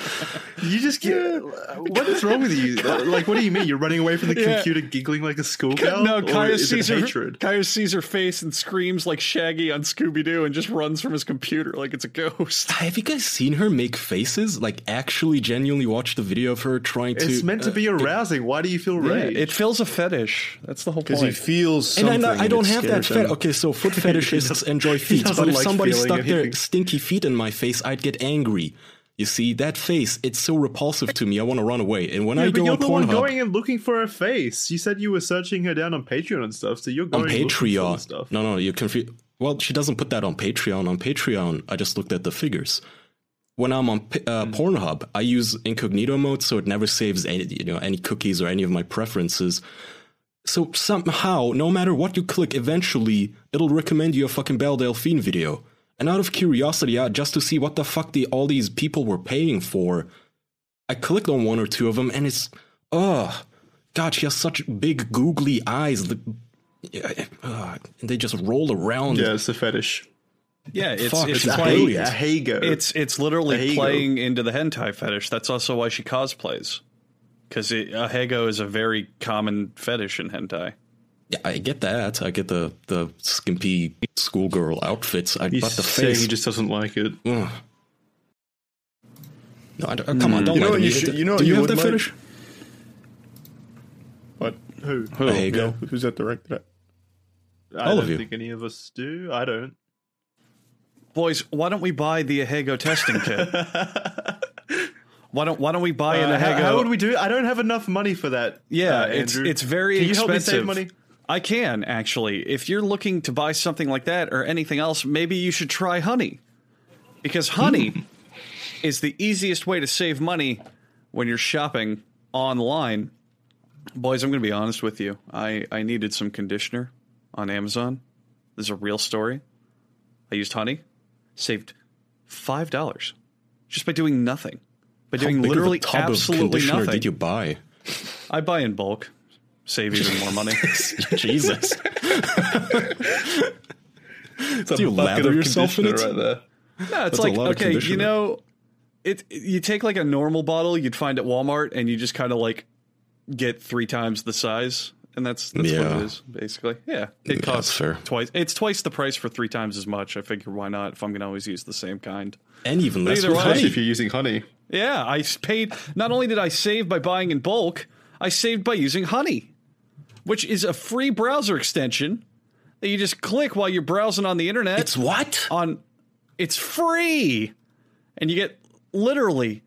You just get. What is wrong with you? Like, what do you mean? You're running away from the Yeah. computer, giggling like a schoolgirl? no, Or Kaya sees her. hatred? Kaya sees her face and screams like Shaggy on Scooby Doo, and just runs from his computer like it's a ghost. Have you guys seen her make faces? Like, actually, genuinely watch the video of her trying to. It's meant to uh, be arousing. Why do you feel Yeah, it feels a fetish. That's the whole point. Because he point. feels And something. I, I don't it have that fetish. Okay, so foot fetishists enjoy feet, doesn't but if like somebody feeling stuck their stinky feet in my face, I'd get angry. You see that face? It's so repulsive to me. I want to run away. And when yeah, I but go you're on the one Pornhub, going and looking for her face. You said you were searching her down on Patreon and stuff, so you're going on looking for Patreon. stuff. No, no, you're confused. Well, she doesn't put that on Patreon. On Patreon, I just looked at the figures. When I'm on uh, Pornhub, I use incognito mode, so it never saves any, you know, any cookies or any of my preferences. So somehow, no matter what you click, eventually it'll recommend you a fucking Belle Delphine video. And out of curiosity, uh, just to see what the fuck the, all these people were paying for, I clicked on one or two of them, and it's, oh, God, she has such big googly eyes. The, uh, and they just roll around. Yeah, it's a fetish. Yeah, it's Fuck, it's it's playing. brilliant. A Hago. It's it's literally Ahegao. playing into the hentai fetish. That's also why she cosplays. Because ahegao is a very common fetish in hentai. Yeah, I get that. I get the the skimpy schoolgirl outfits. I, He's but the saying face. he just doesn't like it. ugh. No, I don't- oh, come on, hmm. don't You know lie what to me. you should- you know Do you you have would that like? fetish? What? Who? Who? Ahegao. Yeah, who's that directed at? I All don't of you. think any of us do. I don't. Boys, why don't we buy the Ahegao testing kit? why don't Why don't we buy an Uh, how, Ahegao? how would we do it? I don't have enough money for that. Yeah, uh, it's Andrew. it's very expensive. Can you help me expensive. save money? I can actually. If you're looking to buy something like that or anything else, maybe you should try honey. Because honey Hmm. is the easiest way to save money when you're shopping online. Boys, I'm going to be honest with you. I, I needed some conditioner on Amazon. This is a real story. I used honey, saved $5 just by doing nothing. By How doing big of a literally absolutely conditioner nothing. did you buy? I buy in bulk, save even more money. Jesus. Do you lather yourself in it? right there. No, it's That's like okay, you know, it. You take like a normal bottle you'd find at Walmart, and you just kind of like get three times the size, and that's that's what Yeah. it is basically. Yeah, it Yeah, costs that's twice. It's twice the price for three times as much. I figure why not if I'm gonna always use the same kind. And even less either with way- if you're using honey. Yeah, I paid. Not only did I save by buying in bulk, I saved by using Honey, which is a free browser extension that you just click while you're browsing on the internet. It's what? on it's free and you get literally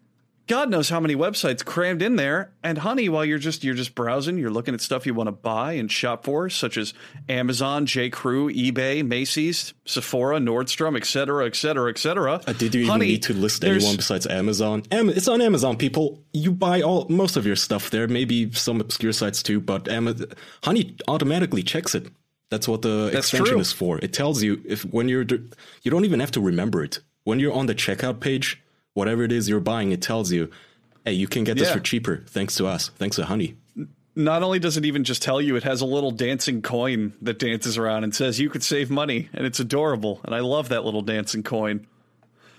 god knows how many websites crammed in there and honey while you're just you're just browsing you're looking at stuff you want to buy and shop for such as amazon j crew ebay macy's sephora nordstrom etc etc etc Did you even need to list anyone besides Amazon? Am- it's on Amazon, people. You buy all most of your stuff there. Maybe some obscure sites too, but Ama- Honey automatically checks it. That's what the That's extension true. is for. It tells you if when you're d- you don't even have to remember it. When you're on the checkout page, whatever it is you're buying, it tells you, "Hey, you can get this Yeah. for cheaper. Thanks to us, thanks to Honey." not only does it even just tell you it has a little dancing coin that dances around and says you could save money and it's adorable and i love that little dancing coin.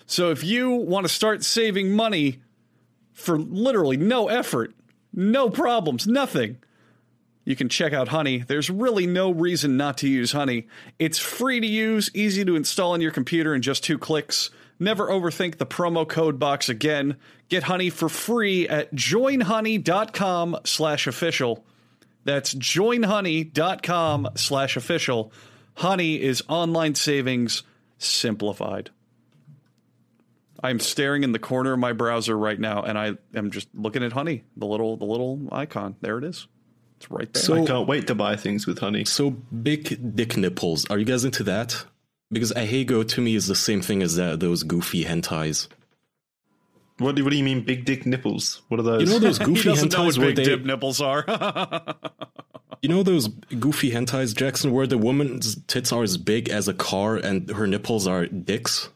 So if you want to start saving money for literally no effort no problems nothing you can check out honey. There's really no reason not to use honey. It's free to use easy to install on your computer in just two clicks never overthink the promo code box again. Get honey for free at joinhoney.com slash official. That's joinhoney.com slash official. Honey is online savings simplified. I'm staring in the corner of my browser right now and i am just looking at honey the little the little icon. There it is. It's right there. So- I can't wait to buy things with honey. So big dick nipples. Are you guys into that? Because Ahegao to me is the same thing as that, those goofy hentais. What do, what do you mean, big dick nipples? What are those? You know those goofy doesn't know what hentais where big they dip nipples are You know those goofy hentais, Jackson, where the woman's tits are as big as a car and her nipples are dicks?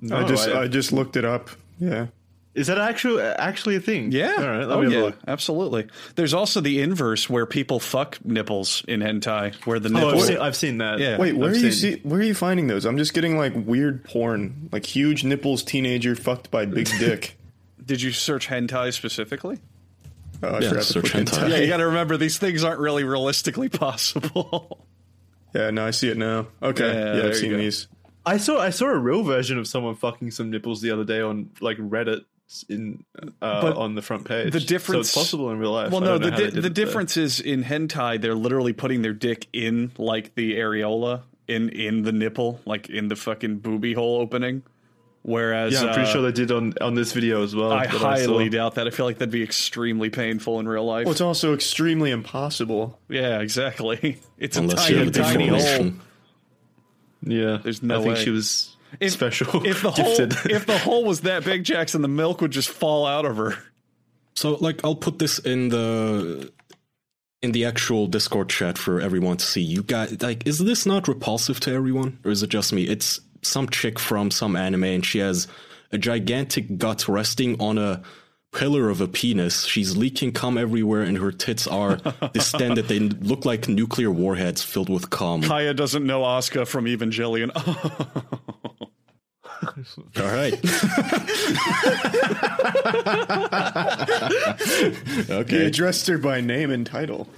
No, I just I- I just looked it up. Yeah. Is that actual actually a thing? Yeah. All right. Let oh, me yeah. look. Absolutely. There's also the inverse where people fuck nipples in hentai, where the Oh, nipple. I've seen, I've seen that. Yeah. Wait, where I've are you seen- see? Where are you finding those? I'm just getting like weird porn, like huge nipples, teenager fucked by big dick. Did you search hentai specifically? Oh, I Yeah, forgot to search put hentai. Yeah, you got to remember these things aren't really realistically possible. Yeah, no, I see it now. Okay, Yeah, yeah, I've seen go. these. I saw I saw a real version of someone fucking some nipples the other day on like Reddit in uh, But on the front page. the so difference- it's possible in real life. well, no, the di- the difference there. is in hentai, they're literally putting their dick in like the areola in in the nipple, like in the fucking booby hole opening. Whereas, Yeah, I'm pretty uh, sure they did on on this video as well. I that highly saw. doubt that. I feel like that'd be extremely painful in real life. Well, it's also extremely impossible. yeah, exactly. It's Unless a tiny, tiny hole. Yeah, There's no I think way. she was If- special. If the hole, if the hole was that big, Jackson, the milk would just fall out of her. So, like, I'll put this in the in the actual Discord chat for everyone to see. You got like, is this not repulsive to everyone, or is it just me? It's some chick from some anime, and she has a gigantic gut resting on a pillar of a penis. She's leaking cum everywhere, and her tits are distended. They look like nuclear warheads filled with cum. Kaya doesn't know Asuka from Evangelion. All right. He okay. addressed her by name and title.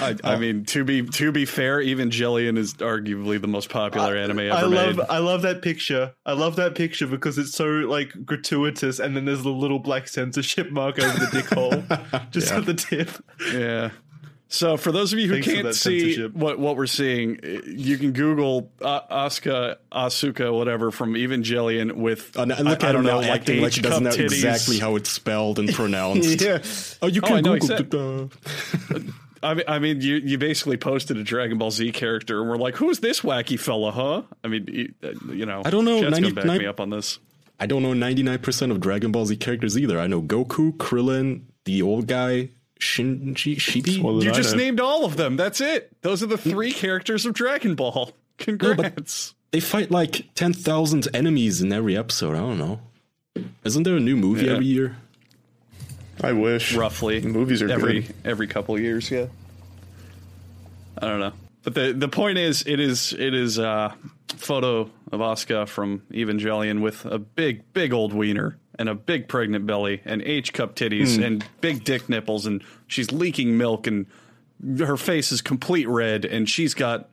I, I mean, to be to be fair, Evangelion is arguably the most popular anime ever I love made. I love that picture. I love that picture because it's so like gratuitous, and then there's the little black censorship mark over the dick hole, just Yeah. at the tip. Yeah, So for those of you who Thanks can't see what what we're seeing, eh, you can Google uh, Asuka Asuka whatever from Evangelion with And look I, I don't know like acting like H he doesn't know titties. exactly how it's spelled and pronounced. yeah. Oh, you Oh, I can know, he Google. said- the- I mean, I mean, you you basically posted a Dragon Ball Z character, and we're like, "Who's this wacky fella, huh?" I mean, you, uh, you know, I don't know, Chat's gonna back 99 me up on this. I don't know 99% of Dragon Ball Z characters either. I know Goku, Krillin, the old guy, Shinji, Shibi. Well, You I just know. named all of them. That's it. Those are the three characters of Dragon Ball. Congrats. They fight like 10,000 enemies in every episode. I don't know. Isn't there a new movie Yeah. every year? I wish. Roughly, Movies are every good. every couple years. Yeah, I don't know, but the the point is, it is it is a photo of Asuka from Evangelion with a big big old wiener and a big pregnant belly and H cup titties hmm. and big dick nipples and she's leaking milk and her face is complete red and she's got.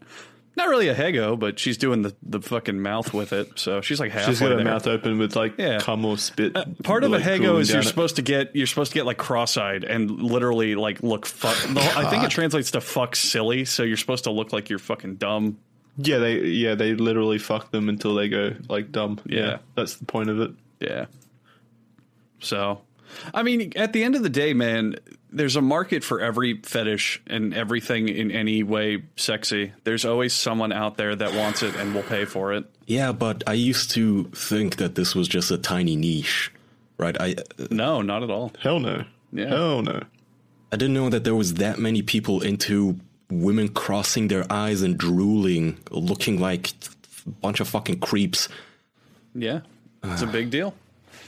Not really a hego, but she's doing the, the fucking mouth with it. So she's like halfway She's got her there. mouth open with like Yeah. cum or spit. Uh, part of like, a hego is you're it. supposed to get you're supposed to get like cross-eyed and literally like look fuck. I think it translates to fuck silly, so you're supposed to look like you're fucking dumb. Yeah, they yeah they literally fuck them until they go like dumb. Yeah. that's the point of it. Yeah. So, I mean, at the end of the day, man, there's a market for every fetish and everything in any way sexy. There's always someone out there that wants it and will pay for it. Yeah, but I used to think that this was just a tiny niche, right? I uh, No, not at all. Hell no. Yeah. Hell no. I didn't know that there was that many people into women crossing their eyes and drooling, looking like a bunch of fucking creeps. Yeah, it's a ah. big deal.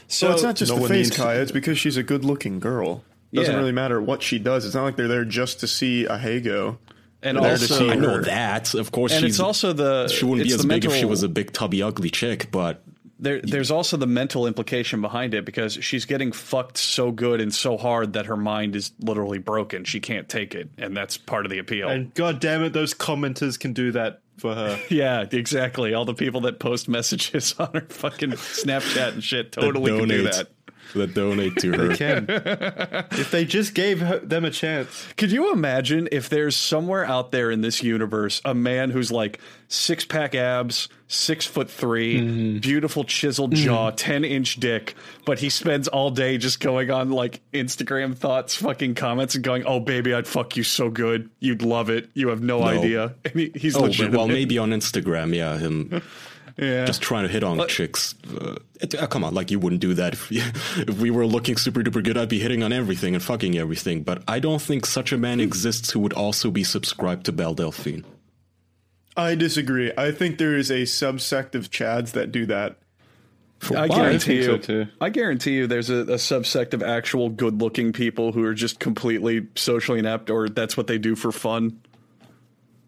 So it's not just no the face, needs- Kaya. It's because she's a good-looking girl. It doesn't Yeah. really matter what she does. It's not like they're there just to see a Hago. and They're to also see I know that, of course. and she's, it's also the she wouldn't be as the big if she was a big, tubby, ugly chick. But There, there's also the mental implication behind it because she's getting fucked so good and so hard that her mind is literally broken. She can't take it, and that's part of the appeal. And god damn it, those commenters can do that for her. yeah, exactly. All the people that post messages on her fucking Snapchat and shit totally can do that. That donate to her. can if they just gave her, them a chance. Could you imagine if there's somewhere out there in this universe a man who's like six pack abs, six foot 3 Mm-hmm. beautiful chiseled jaw, 10 inch dick, but he spends all day just going on like Instagram thoughts, fucking comments, and going, Oh, baby, I'd fuck you so good. You'd love it. You have no, idea. And he, he's Oh, but, legitimate. well, maybe on Instagram, yeah, him yeah. just trying to hit on chicks. Uh, it- uh, come on, like you wouldn't do that if, if we were looking super duper good. I'd be hitting on everything and fucking everything. But I don't think such a man exists who would also be subscribed to Belle Delphine. I disagree. I think there is a subsect of Chads that do that. I guarantee I think so you. too. I guarantee you, there's a, a subsect of actual good-looking people who are just completely socially inept, or that's what they do for fun.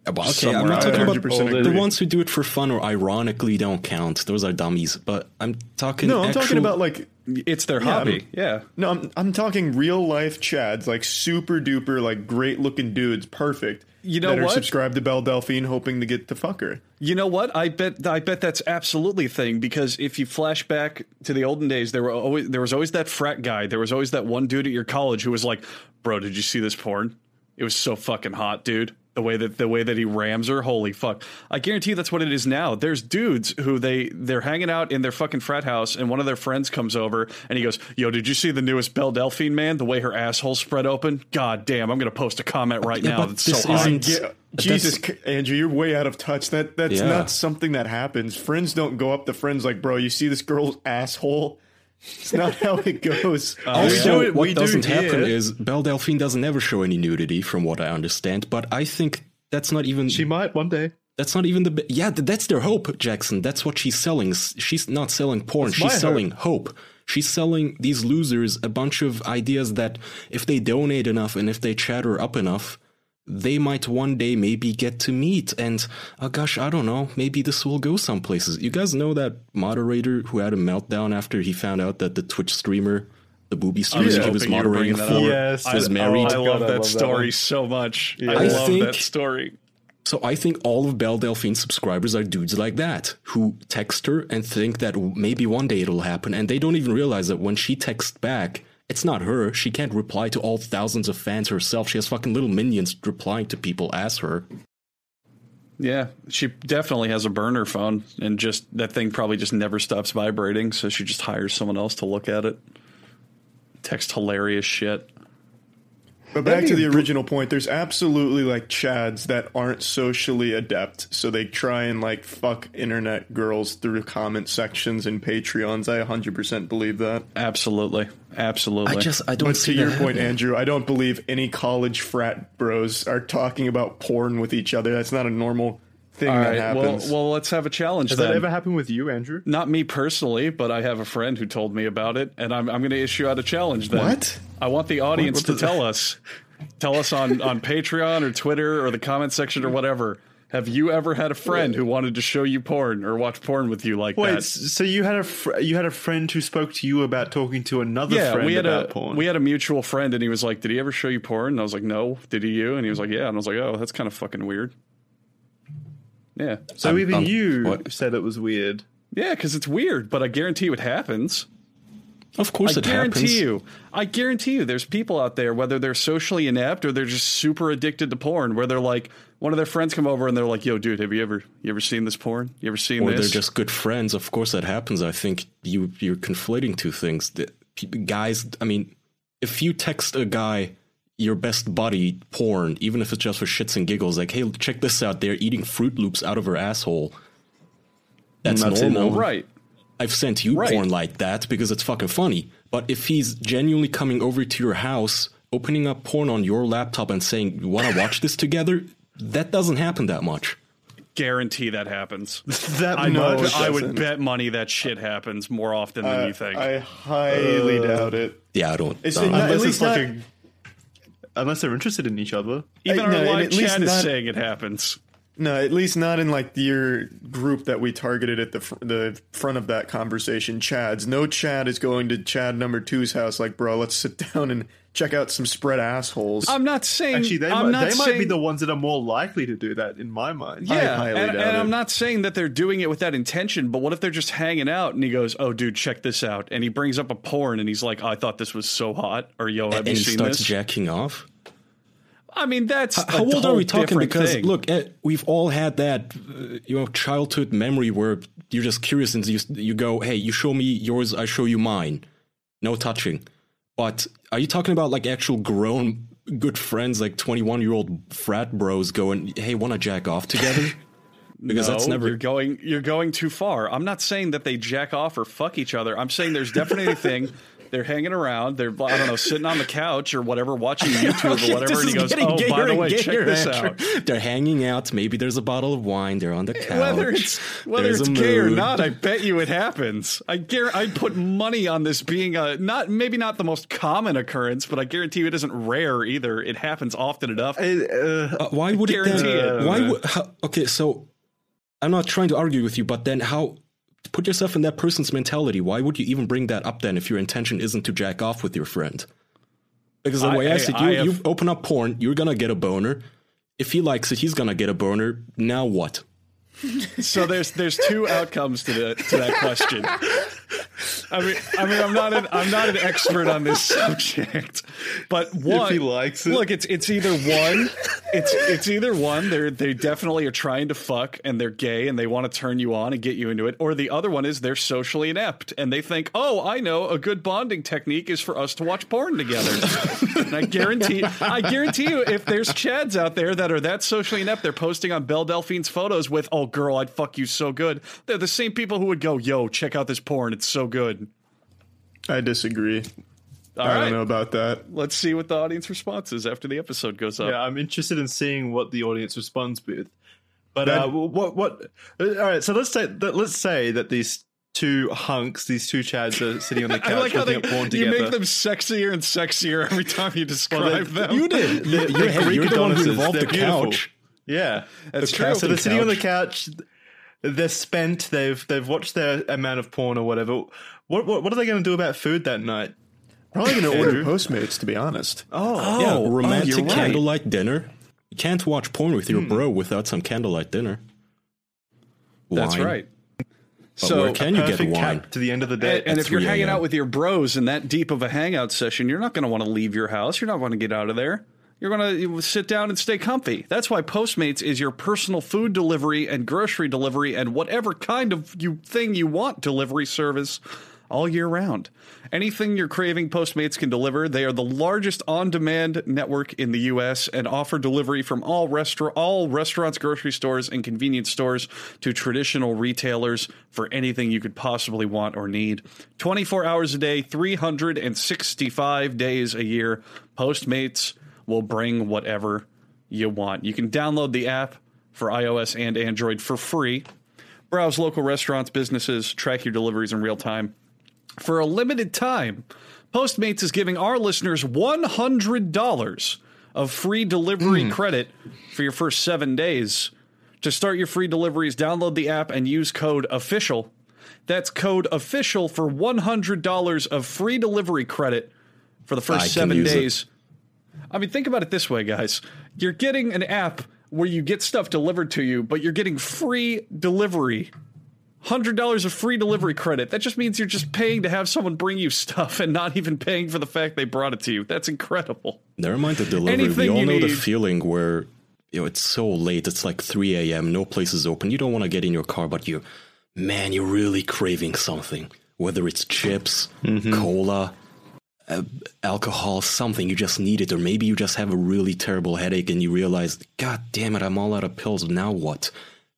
Well, okay, Somewhere I'm not talking about 100% the ones who do it for fun or ironically don't count. Those are dummies. But I'm talking. No, I'm actual, talking about like It's their hobby. Yeah. no, I'm I'm talking real life Chads, like super duper, like great looking dudes, perfect. You know that are what? subscribed to Belle Delphine, hoping to get to fuck her. You know what? I bet. I bet that's absolutely a thing because if you flash back to the olden days, there were always there was always that frat guy. There was always that one dude at your college who was like, "Bro, did you see this porn? It was so fucking hot, dude." The way that the way that he rams her, holy fuck! I guarantee you that's what it is now. There's dudes who they they're hanging out in their fucking frat house, and one of their friends comes over and he goes, "Yo, did you see the newest Belle Delphine man? The way her asshole spread open? God damn! I'm gonna post a comment right Yeah, now. That's this so isn't- Yeah, Jesus, Andrew, you're way out of touch. That that's Yeah. not something that happens. Friends don't go up to friends like, bro, you see this girl's asshole? It's not how it goes. Uh, also, do it- what we doesn't here. happen is Belle Delphine doesn't ever show any nudity, from what I understand. But I think that's not even She might one day. that's not even the yeah. That's their hope, Jackson. That's what she's selling. She's not selling porn. That's she's selling hope. She's selling these losers a bunch of ideas that if they donate enough and if they chatter up enough, they might one day maybe get to meet. And oh gosh, I don't know. Maybe this will go some places. You guys know that moderator who had a meltdown after he found out that the Twitch streamer, the booby streamer he was hoping moderating for, up. Yes. was I- married. I Oh, love God, I that love that story one. so much. Yeah. I I love think- that story. So I think all of Belle Delphine's subscribers are dudes like that who text her and think that maybe one day it'll happen, and they don't even realize that when she texts back It's not her. She can't reply to all thousands of fans herself. She has fucking little minions replying to people as her. Yeah, she definitely has a burner phone, and just that thing probably just never stops vibrating. So she just hires someone else to look at it. Text hilarious shit. But back to the original point, there's absolutely like chads that aren't socially adept, so they try and like fuck internet girls through comment sections and Patreons. I 100% believe that. Absolutely, absolutely. I just I don't But see to your that point, happening. Andrew, I don't believe any college frat bros are talking about porn with each other. That's not a normal thing All that right. Well, well, let's have a challenge Has then. that ever happened with you, Andrew? Not me personally, but I have a friend who told me about it, and I'm, I'm going to issue out a challenge. Then What? I want the audience what to does- tell us, tell us on on Patreon or Twitter or the comment section or whatever. Have you ever had a friend who wanted to show you porn or watch porn with you like Wait, that? s- so you had a fr- you had a friend who spoke to you about talking to another yeah, friend we had about a porn. we had a mutual friend, and he was like, "Did he ever show you porn?" And I was like, "No." Did he you? And he was like, "Yeah." And I was like, "Oh, that's kind of fucking weird." Yeah, so Um, even um, you what? said it was weird. yeah, because it's weird, but I guarantee you it happens. Of course I it guarantee happens. you. I guarantee you there's people out there, whether they're socially inept or they're just super addicted to porn, where they're like, one of their friends come over and they're like, yo, dude, have you ever you ever seen this porn? You ever seen Or this? they're just good friends. Of course that happens. I think you you're conflating two things. The, guys, I mean, if you text a guy your best buddy porn, even if it's just for shits and giggles, like, hey, check this out, they're eating Froot Loops out of her asshole. That's Not saying normal. right. I've sent you Right. porn like that because it's fucking funny. But if he's genuinely coming over to your house, opening up porn on your laptop and saying, "You want to watch this together?" That doesn't happen that much. Guarantee that happens. That I, No, would, I would bet money that shit happens more often than I, you think. I highly doubt it. Yeah, I don't. It's uh, not- at Unless it's least like not- a, unless they're interested in each other. Even I- our no, live chat is not- saying it happens. No, at least not in like your group that we targeted at the fr- the front of that conversation. Chad's no Chad is going to Chad number two's house. Like, bro, let's sit down and check out some spread assholes. I'm not saying. Actually, they, I'm might, not they saying, might be the ones that are more likely to do that, in my mind. Yeah, highly and, doubt and I'm not saying that they're doing it with that intention, but what if they're just hanging out and he goes, "Oh, dude, check this out," and he brings up a porn and he's like, "I thought this was so hot," or "Yo, have and you he seen starts this?" jacking off. I mean, that's How a old are we talking? Because thing. look, eh, we've all had that, uh, you know, childhood memory where you're just curious and you you go, "Hey, you show me yours, I show you mine." No touching. But are you talking about like actual grown good friends, like 21 year old frat bros going, "Hey, want to jack off together?" Because no, that's never. you're going you're going too far. I'm not saying that they jack off or fuck each other. I'm saying there's definitely a thing. They're hanging around. They're I don't know, sitting on the couch or whatever, watching YouTube or whatever. And he goes, getting "Oh, by the way, check this out." They're hanging out. Maybe there's a bottle of wine. They're on the couch. Whether it's whether There's it's a gay or not, I bet you it happens. I gar- I'd put money on this being a not maybe not the most common occurrence, but I guarantee you it isn't rare either. It happens often enough. Uh, Uh, why would it Guarantee then? it. Why would? How, okay, so I'm not trying to argue with you, but then how? Put yourself in that person's mentality. Why would you even bring that up then if your intention isn't to jack off with your friend? Because the I- way I, hey, see it, you, have- you open up porn, you're gonna get a boner. If he likes it, he's gonna get a boner. Now what? So there's there's two outcomes to the to that question. I mean, I mean, I'm not an I'm not an expert on this subject, but one, he likes it. look, it's it's either one, it's it's either one. They're they definitely are trying to fuck and they're gay and they want to turn you on and get you into it, or the other one is they're socially inept and they think, oh, I know a good bonding technique is for us to watch porn together. and I guarantee, I guarantee you, if there's chads out there that are that socially inept, they're posting on Belle Delphine's photos with, oh, girl, I'd fuck you so good. They're the same people who would go, yo, check out this porn, it's so good. I disagree. All I right. don't know about that. Let's see what the audience response is after the episode goes up. yeah, I'm interested in seeing what the audience responds with. But That- uh, what what? uh, All right, so let's say that let's say that these two hunks, these two chads, are sitting on the couch I like how looking they, at porn you make them sexier and sexier every time you describe them. You did. You, They're you're, you're the one who Greek involved the They're beautiful. couch. Yeah, That's the true. So they're the sitting on the couch. couch. They're spent. They've they've watched their amount of porn or whatever. What what, what are they going to do about food that night? Probably going to order Andrew? Postmates, to be honest. Oh, yeah, oh, romantic oh, you're right. candlelight dinner. You can't watch porn with your hmm. bro without some candlelight dinner. That's right. But So where can you get Perfect wine? to the end of the day. And, and if you're hanging out with your bros in that deep of a hangout session, you're not going to want to leave your house. You're not going to get out of there. You're going to sit down and stay comfy. That's why Postmates is your personal food delivery and grocery delivery and whatever kind of you thing you want delivery service all year round. Anything you're craving, Postmates can deliver. They are the largest on-demand network in the U.S. and offer delivery from all restaurant, all restaurants, grocery stores, and convenience stores to traditional retailers for anything you could possibly want or need. 24 hours a day, 365 days a year. Postmates will bring whatever you want. You can download the app for iOS and Android for free. Browse local restaurants, businesses, track your deliveries in real time. For a limited time, Postmates is giving our listeners $100 of free delivery hmm. credit for your first seven days. To start your free deliveries, download the app and use code OFFICIAL. That's code OFFICIAL for $100 of free delivery credit for the I first can seven use it. days. I mean, think about it this way, guys. You're getting an app where you get stuff delivered to you, but you're getting free delivery. $100 of free delivery credit. That just means you're just paying to have someone bring you stuff and not even paying for the fact they brought it to you. That's incredible. Never mind the delivery. Anything we all know the feeling where you know it's so late. It's like 3 a.m. No place is open. You don't want to get in your car, but you, man, you're really craving something. Whether it's chips, cola, uh, alcohol, something you just need it, or maybe you just have a really terrible headache and you realize, God damn it, I'm all out of pills. Now what?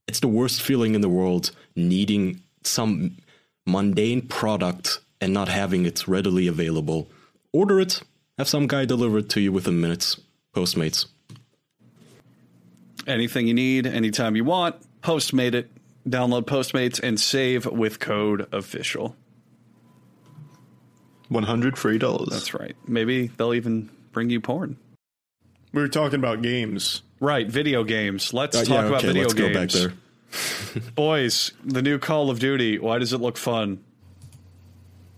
It's the worst feeling in the world. Needing some mundane product and not having it readily available. Order it. Have some guy deliver it to you within minutes. Postmates. Anything you need, anytime you want, Postmate it. Download Postmates and save with code official. One hundred free dollars. That's right. Maybe they'll even bring you porn. We were talking about games. Right, video games. Let's Uh, talk yeah, about video let's games. go back there. Boys, the new Call of Duty. Why does it look fun?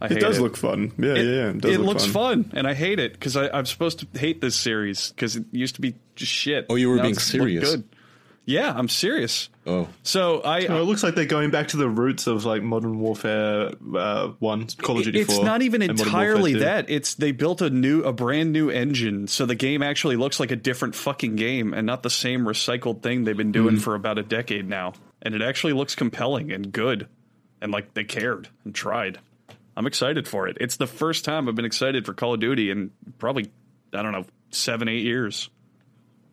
I It does look fun. Yeah, yeah, yeah. It, does look looks fun. fun. and I hate it because I'm supposed to hate this series because it used to be just shit. Oh, you were Now being serious. Good. Yeah, I'm serious. Oh, So I, Oh, it looks like they're going back to the roots of like Modern Warfare uh, One, Call of Duty it's 4. not even entirely that. It's they built a new, a brand new engine, so the game actually looks like a different fucking game and not the same recycled thing they've been doing for about a decade now. And it actually looks compelling and good, and like they cared and tried. I'm excited for it. It's the first time I've been excited for Call of Duty in probably I don't know seven, eight years.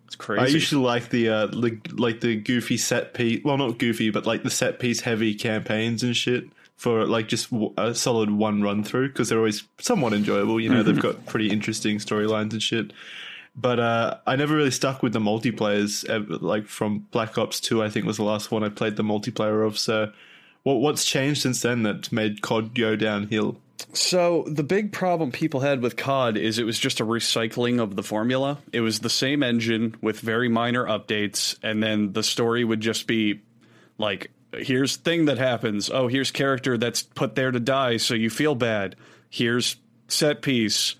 It's crazy. I usually like the uh, the like the goofy set piece. Well, not goofy, but like the set piece heavy campaigns and shit for like just a solid one run through because they're always somewhat enjoyable. You know, they've got pretty interesting storylines and shit. But uh, I never really stuck with the multiplayers. ever- Like from Black Ops Two, I think was the last one I played the multiplayer of. So, what what's changed since then that made COD go downhill? So the big problem people had with COD is it was just a recycling of the formula. It was the same engine with very minor updates, and then the story would just be like, here's thing that happens. Oh, here's character that's put there to die, so you feel bad. Here's set piece.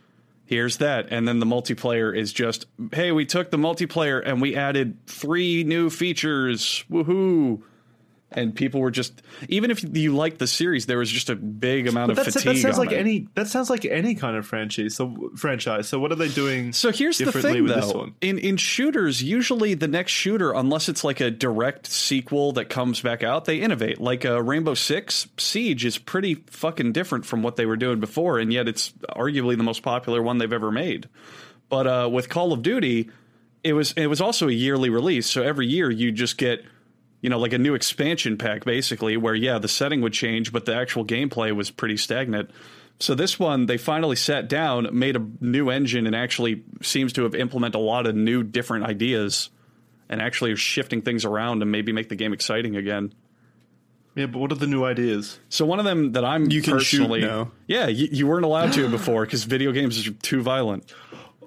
Here's that. And then the multiplayer is just, hey, we took the multiplayer and we added three new features. Woohoo. And people were just, even if you liked the series, there was just a big amount of fatigue. that sounds like it. any. that sounds like any kind of franchise. So franchise. So what are they doing? So here's the thing, this though. one? In in shooters, usually the next shooter, unless it's like a direct sequel that comes back out, they innovate. Like uh, Rainbow Six Siege is pretty fucking different from what they were doing before, and yet it's arguably the most popular one they've ever made. But uh, with Call of Duty, it was it was also a yearly release, so every year you just get you know like a new expansion pack basically where yeah the setting would change but the actual gameplay was pretty stagnant so this one they finally sat down made a new engine and actually seems to have implemented a lot of new different ideas and actually are shifting things around and maybe make the game exciting again Yeah, but what are the new ideas? so one of them that i'm You can shoot personally now. yeah you, you weren't allowed to before because video games are too violent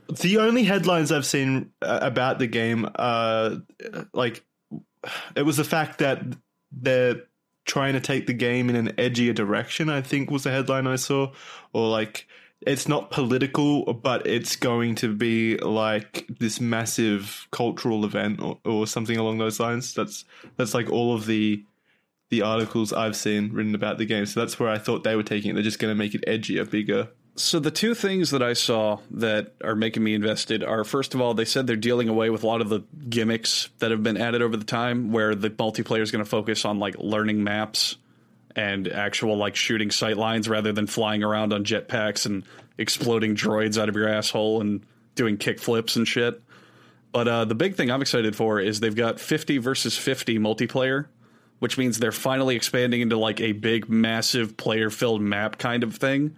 The only headlines I've seen uh, about the game, uh, like, it was the fact that they're trying to take the game in an edgier direction. I think was the headline I saw, or like it's not political, but it's going to be like this massive cultural event or, or something along those lines. That's that's like all of the the articles I've seen written about the game. So that's where I thought they were taking it. They're just going to make it edgier, bigger. So the two things that I saw that are making me invested are first of all, they said they're dealing away with a lot of the gimmicks that have been added over the time, where the multiplayer is going to focus on like learning maps and actual like shooting sight lines rather than flying around on jetpacks and exploding droids out of your asshole and doing kickflips and shit. But uh, the big thing I'm excited for is they've got 50 versus 50 multiplayer, which means they're finally expanding into like a big, massive player filled map kind of thing.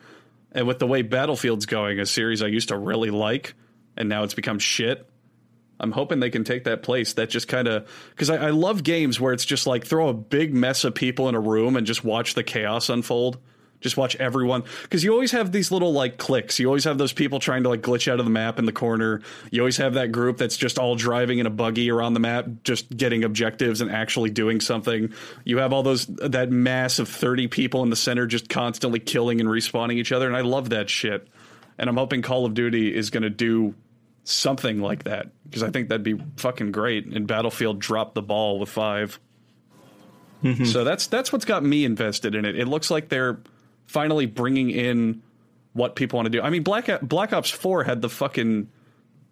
And with the way Battlefield's going, a series I used to really like, and now it's become shit. I'm hoping they can take that place. That just kind of because I, I love games where it's just like throw a big mess of people in a room and just watch the chaos unfold. Just watch everyone because you always have these little like clicks. You always have those people trying to like glitch out of the map in the corner. You always have that group that's just all driving in a buggy around the map, just getting objectives and actually doing something. You have all those that mass of thirty people in the center just constantly killing and respawning each other, and I love that shit. And I'm hoping Call of Duty is going to do something like that because I think that'd be fucking great. And Battlefield dropped the ball with 5 mm-hmm. So that's that's what's got me invested in it. It looks like they're finally bringing in what people want to do. I mean, Black Black Ops Four had the fucking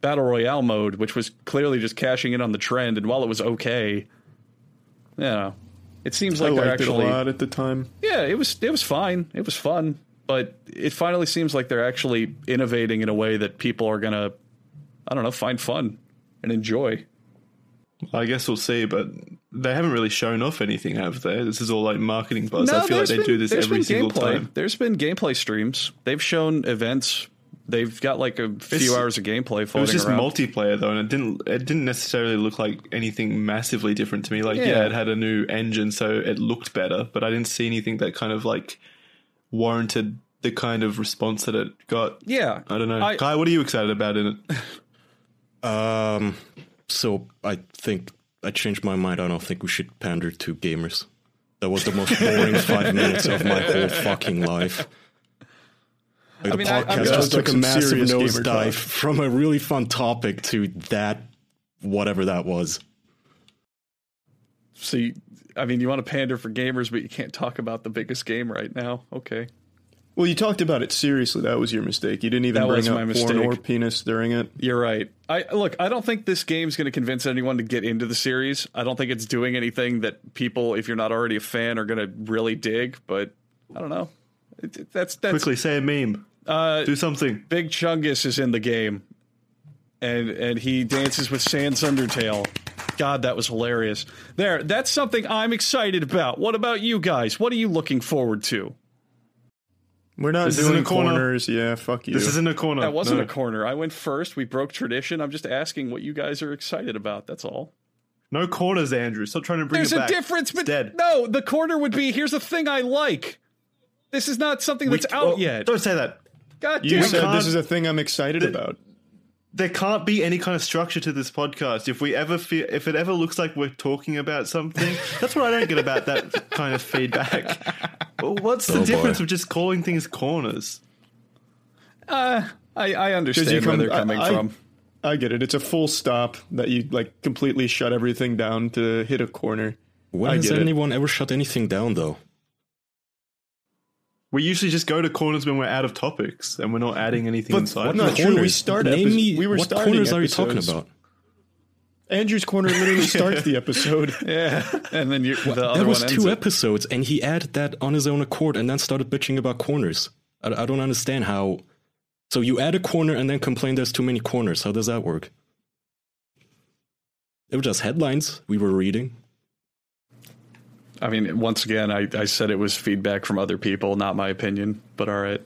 battle royale mode, which was clearly just cashing in on the trend. And while it was okay, yeah, it seems I like they're liked actually it a lot at the time. yeah, it was it was fine. It was fun, but it finally seems like they're actually innovating in a way that people are gonna, I don't know, find fun and enjoy. I guess we'll see, but they haven't really shown off anything, have they? This is all like marketing buzz. I feel like they been- do this every single gameplay. time. There's been gameplay streams. They've shown events. They've got like a few It's- hours of gameplay It was just around. multiplayer though, and it didn't. It didn't necessarily look like anything massively different to me. Like, yeah. Yeah. it had a new engine, so it looked better, but I didn't see anything that kind of like warranted the kind of response that it got. yeah, I don't know, I- Kai. What are you excited about in it? Um, so I think I changed my mind. I don't think we should pander to gamers. That was the most boring five minutes of my whole fucking life. Like, the mean, I- I'm podcast just Took took a massive serious gamer nosedive from a really fun topic to that, whatever that was. See, I mean, you want to pander for gamers, but you can't talk about the biggest game right now. Okay. Well, you talked about it seriously. That was your mistake. You didn't even That bring was up my porn or penis during it. You're right. I look. I don't think this game's going to convince anyone to get into the series. I don't think it's doing anything that people, if you're not already a fan, are going to really dig. But I don't know. It, it- that's that's Quickly, say a meme. uh, Do something. Big Chungus is in the game, and and he dances with Sans Undertale. God, that was hilarious. There, that's something I'm excited about. What about you guys? What are you looking forward to? We're not This isn't doing a corner. corners. Yeah, fuck you. This isn't a corner. That wasn't No. a corner. I went first. We broke tradition. I'm just asking what you guys are excited about. That's all. No corners, Andrew. Stop trying to bring There's it a back. difference, It's but dead. no, the corner would be here's the thing I like. This is not something that's We- out well, yet. Don't say that. God you damn said it. can't- this is a thing I'm excited about. There can't be any kind of structure to this podcast. If we ever feel, if it ever looks like we're talking about something, that's what I don't get about that kind of feedback. Well, What's the Oh, boy. difference of just calling things corners? Uh, I, I you understand where they're I- coming I- from. I get it. It's a full stop that you like completely shut everything down to hit a corner. When I has get it. anyone ever shut anything down, though? We usually just go to corners when we're out of topics and we're not adding anything But inside. what not true. We start Name epi- me we were what starting corners are you talking about? Andrew's corner literally starts the episode. Yeah, and then you, the other There was one ends two it. episodes, and he added that on his own accord, and then started bitching about corners. I, I don't understand how. So you add a corner and then complain there's too many corners. How does that work? It was just headlines we were reading. I mean, once again, I, I said it was feedback from other people, not my opinion. But all right.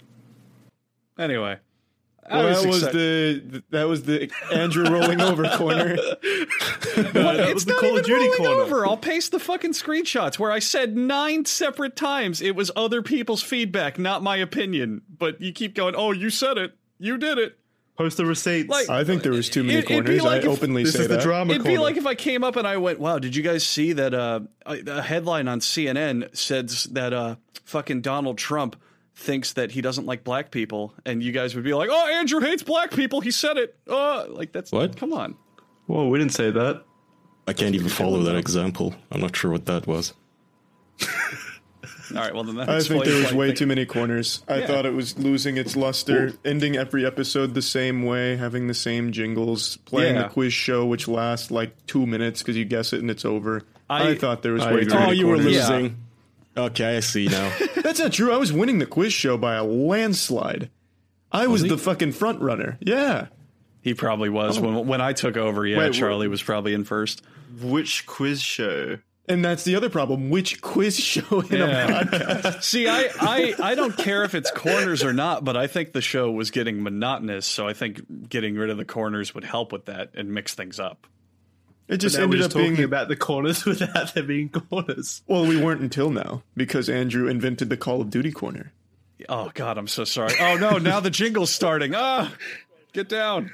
Anyway, Well, was that was the that was the Andrew rolling over corner. that it's was the not Call of Duty rolling corner. over. I'll paste the fucking screenshots where I said nine separate times it was other people's feedback, not my opinion. But you keep going, oh, you said it, you did it. Post the receipts. Like- I think there was too many It- corners. like I if- openly this say is the that. drama It'd corner. be like if I came up and I went, "Wow, did you guys see that?" Uh, a a headline on CNN says that uh, fucking Donald Trump thinks that he doesn't like black people, and you guys would be like, "Oh, Andrew hates black people. He said it." Oh, like that's What? Come on. Whoa, we didn't say that. I can't even follow that example. I'm not sure what that was. All right, well then that I think there was way think- too many corners. I Yeah. thought it was losing its luster, ending every episode the same way, having the same jingles, playing Yeah. the quiz show, which lasts like two minutes because you guess it and it's over. I, I- thought there was I way agree. too many. Oh, many you were corners. Yeah. losing. Okay, I see now. That's not true. I was winning the quiz show by a landslide. I was, he? the fucking front runner. Yeah. He probably was oh. when when I took over. Yeah, Wait, Charlie was probably in first. Which quiz show? And that's the other problem. Which quiz show in a podcast? See, I, I I don't care if it's corners or not, but I think the show was getting monotonous, so I think getting rid of the corners would help with that and mix things up. It just ended just up being about the corners without there being corners. Well, we weren't until now because Andrew invented the Call of Duty corner. Oh God, I'm so sorry. Oh no, now the jingle's starting. Ah, get down.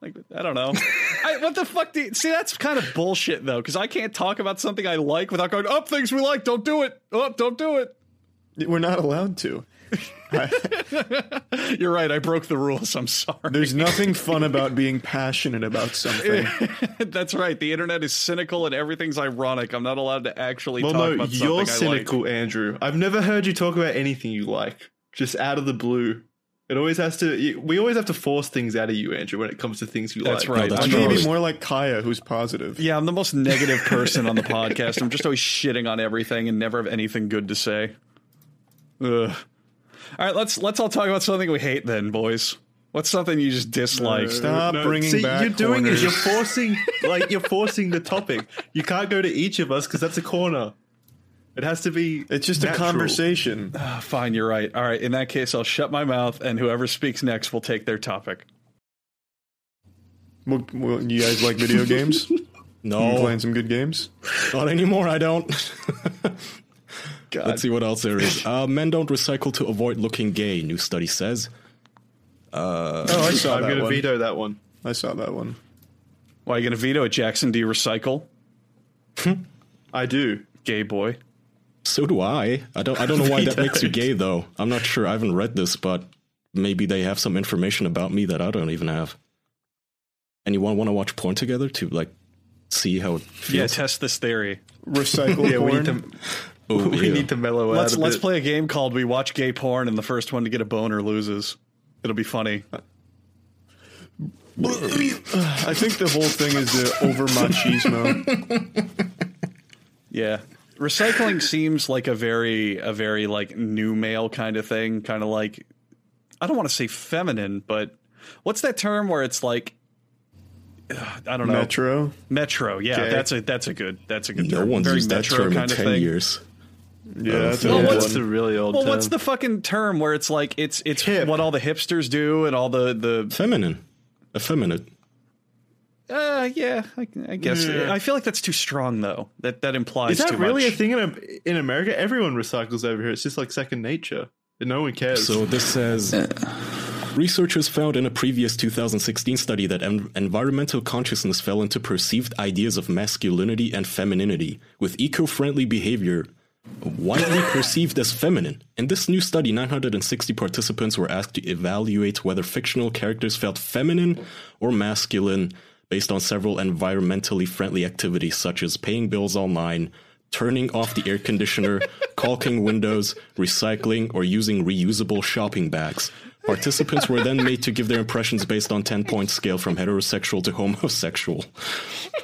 Like I don't know. I, what the fuck? Do you, see, that's kind of bullshit though, because I can't talk about something I like without going up things we like. Don't do it. Up, don't do it. We're not allowed to. You're right. I broke the rules. I'm sorry. There's nothing fun about being passionate about something. That's right. The internet is cynical and everything's ironic. I'm not allowed to actually Well, talk no, about something you're cynical, like. Andrew. I've never heard you talk about anything you like, just out of the blue. It always has to. We always have to force things out of you, Andrew, when it comes to things you That's like. right. that's right. I'm true. the Maybe more like Kaya, who's positive. yeah, I'm the most negative person on the podcast. I'm just always shitting on everything and never have anything good to say. Ugh. All right, let's let's all talk about something we hate then, boys. What's something you just dislike? Stop bringing See, back you're doing corners. is you're forcing, like you're forcing the topic. You can't go to each of us because that's a corner. It has to be. It's just a conversation. Ah, Fine, you're right. All right, in that case, I'll shut my mouth, and whoever speaks next will take their topic. Well, well, you guys like video games? no, You No, playing some good games? not anymore. I don't. God. Let's see what else there is. Uh, men don't recycle to avoid looking gay. New study says. Oh, I saw I'm going to veto that one. I saw that one. Why are you going to veto it, Jackson? Do you recycle? I do. Gay boy. So do I. I don't. I don't know why that makes you gay, though. I'm not sure. I haven't read this, but maybe they have some information about me that I don't even have. Anyone want to watch porn together to like see how it feels? Yeah, feels? test this theory. Recycle Yeah, we need to. Oh, we ew. need to mellow Let's out. a let's bit. play a game called We Watch Gay Porn, and the first one to get a boner loses. It'll be funny. I think the whole thing is the over machismo. Yeah. Recycling seems like a very a very like new male kind of thing, kind of like I don't want to say feminine, but what's that term where it's like ugh, I don't know. Metro. Metro, yeah, Gay. that's a that's a good that's a good No term. one's very used that metro term in kind of ten thing. years. Yeah, oh, that's Well, a What's the really old Well, term? what's the fucking term where it's like it's it's Hip. what all the hipsters do and all the the Feminine, effeminate. Uh yeah, I, I guess Yeah. I feel like that's too strong though. That that implies Is that too really much. a thing in, in America? Everyone recycles over here. It's just like second nature. No one cares. So this says researchers found in a previous 2016 study that en- environmental consciousness fell into perceived ideas of masculinity and femininity, with eco-friendly behavior widely perceived as feminine. In this new study, 960 participants were asked to evaluate whether fictional characters felt feminine or masculine based on several environmentally friendly activities such as paying bills online, turning off the air conditioner, caulking windows, recycling, or using reusable shopping bags. Participants were then made to give their impressions based on 10 point scale from heterosexual to homosexual.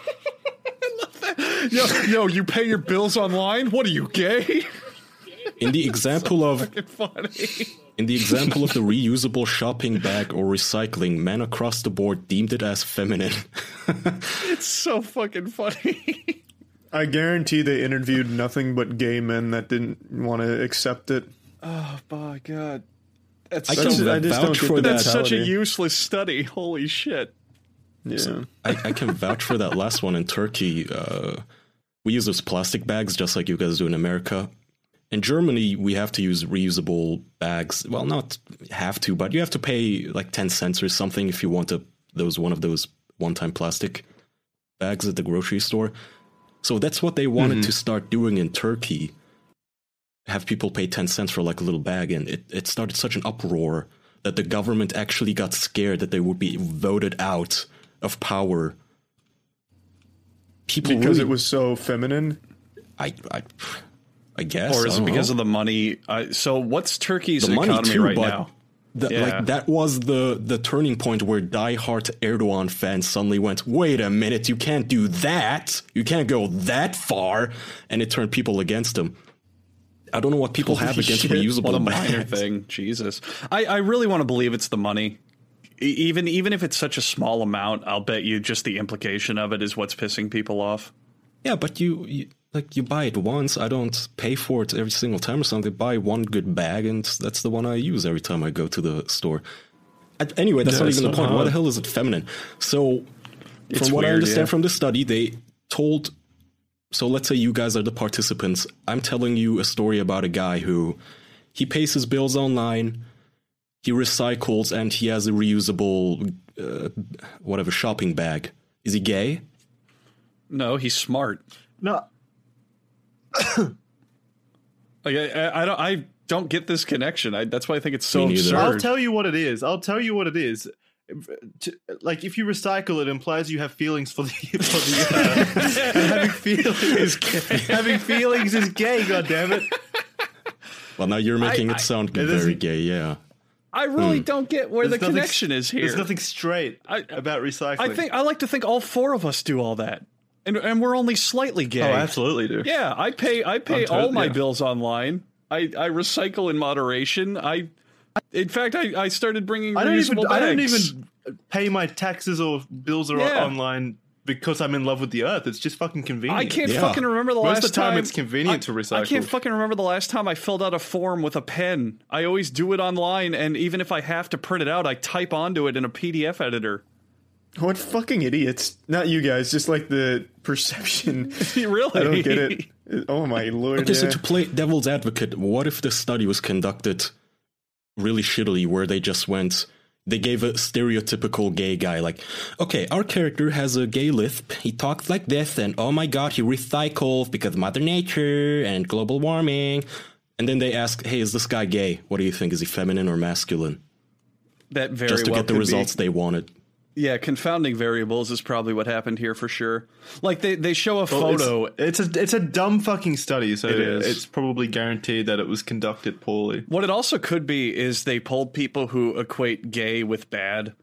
I love that. yo, yo, you pay your bills online? What are you gay? In the example of funny. in the example of the reusable shopping bag or recycling, men across the board deemed it as feminine. It's so fucking funny. I guarantee they interviewed nothing but gay men that didn't want to accept it. oh my god. That's I That's- can I just don't vouch get for that. that's such a useless study. Holy shit. Yeah. I, I can vouch for that last one in Turkey. Uh, we use those plastic bags just like you guys do in America. In Germany, we have to use reusable bags. Well, not have to, but you have to pay like ten cents or something if you want a those one of those one-time plastic bags at the grocery store. So that's what they wanted mm-hmm. to start doing in Turkey. Have people pay ten cents for like a little bag, and it, it started such an uproar that the government actually got scared that they would be voted out of power. People Because really, it was so feminine. I, I, I guess. or is it because know. of the money? Uh, so what's Turkey's the money economy too, right now? the- Yeah. like that was the the turning point where diehard Erdogan fans suddenly went, "Wait a minute, you can't do that. You can't go that far," and it turned people against him. I don't know what people have against Shit, reusable what a minor bags. thing. Jesus, I, I really want to believe it's the money. Even even if it's such a small amount, I'll bet you just the implication of it is what's pissing people off. Yeah, but you, you like you buy it once. I don't pay for it every single time or something. Buy one good bag, and that's the one I use every time I go to the store. And anyway, that's Yeah, not even the so point. Why the hell is it feminine? So, It's from what I understand yeah. from the study, they told. So let's say you guys are the participants. I'm telling you a story about a guy who he pays his bills online, he recycles, and he has a reusable, uh, whatever shopping bag. Is he gay? No, he's smart. No, Like I, I- I don't I don't get this connection. I, that's why I think it's so absurd. I'll tell you what it is. I'll tell you what it is. Uh, like if you recycle, it implies you have feelings for the for the earth. having feelings is gay. having feelings is gay. God damn it! Well, now you're making I- it sound it very isn't- gay. Yeah. I really hmm. don't get where There's the nothing- connection is here. There's nothing straight I- about recycling. I think I like to think all four of us do all that, and and we're only slightly gay. Oh, I absolutely do. Yeah, I pay I pay I'm tot- all my yeah. bills online. I, I recycle in moderation. I, in fact, I, I started bringing I don't even. reusable I don't even pay my taxes or bills or Yeah. online because I'm in love with the earth. It's just fucking convenient. I can't Yeah. fucking remember the Most last of the time, it's convenient I, to recycle. I can't fucking remember the last time I filled out a form with a pen. I always do it online, and even if I have to print it out, I type onto it in a PDF editor. What fucking idiots? Not you guys, just like the perception. really? I don't get it. Oh my lord. Okay, so yeah. to play devil's advocate, what if the study was conducted really shittily, where they just went, they gave a stereotypical gay guy, like, okay, our character has a gay lisp, he talks like this, and oh my god, he recycles because Mother Nature and global warming. And then they ask, hey, is this guy gay? What do you think? Is he feminine or masculine? That very Just to well get the results Be. they wanted. Yeah, confounding variables is probably what happened here for sure. Like they, they show a Well, photo. It's, a it's a dumb fucking study, so It is. it's probably guaranteed that it was conducted poorly. What it also could be is they pulled people who equate gay with bad.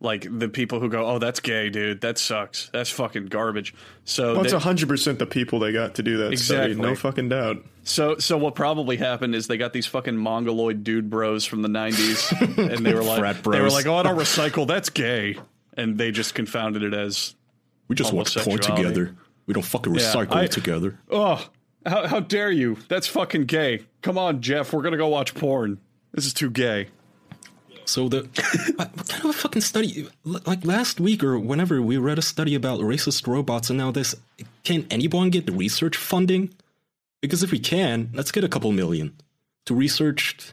Like the people who go, "Oh, that's gay, dude. That sucks. That's fucking garbage." So Well, it's they- hundred percent the people they got to do that Exactly. study. No fucking doubt. So, so what probably happened is they got these fucking mongoloid dude bros from the '90s, and they were like, Frat they were like, "Oh, I don't recycle. That's gay," and they just confounded it as, We just want to point Homosexuality. together. We don't fucking Yeah, recycle I- together. "Oh, how, how dare you? That's fucking gay. Come on, Jeff, we're gonna go watch porn. This is too gay." So the what kind of a fucking study? Like last week or whenever we read a study about racist robots, and now this. Can anyone get research funding? Because if we can, let's get a couple million to research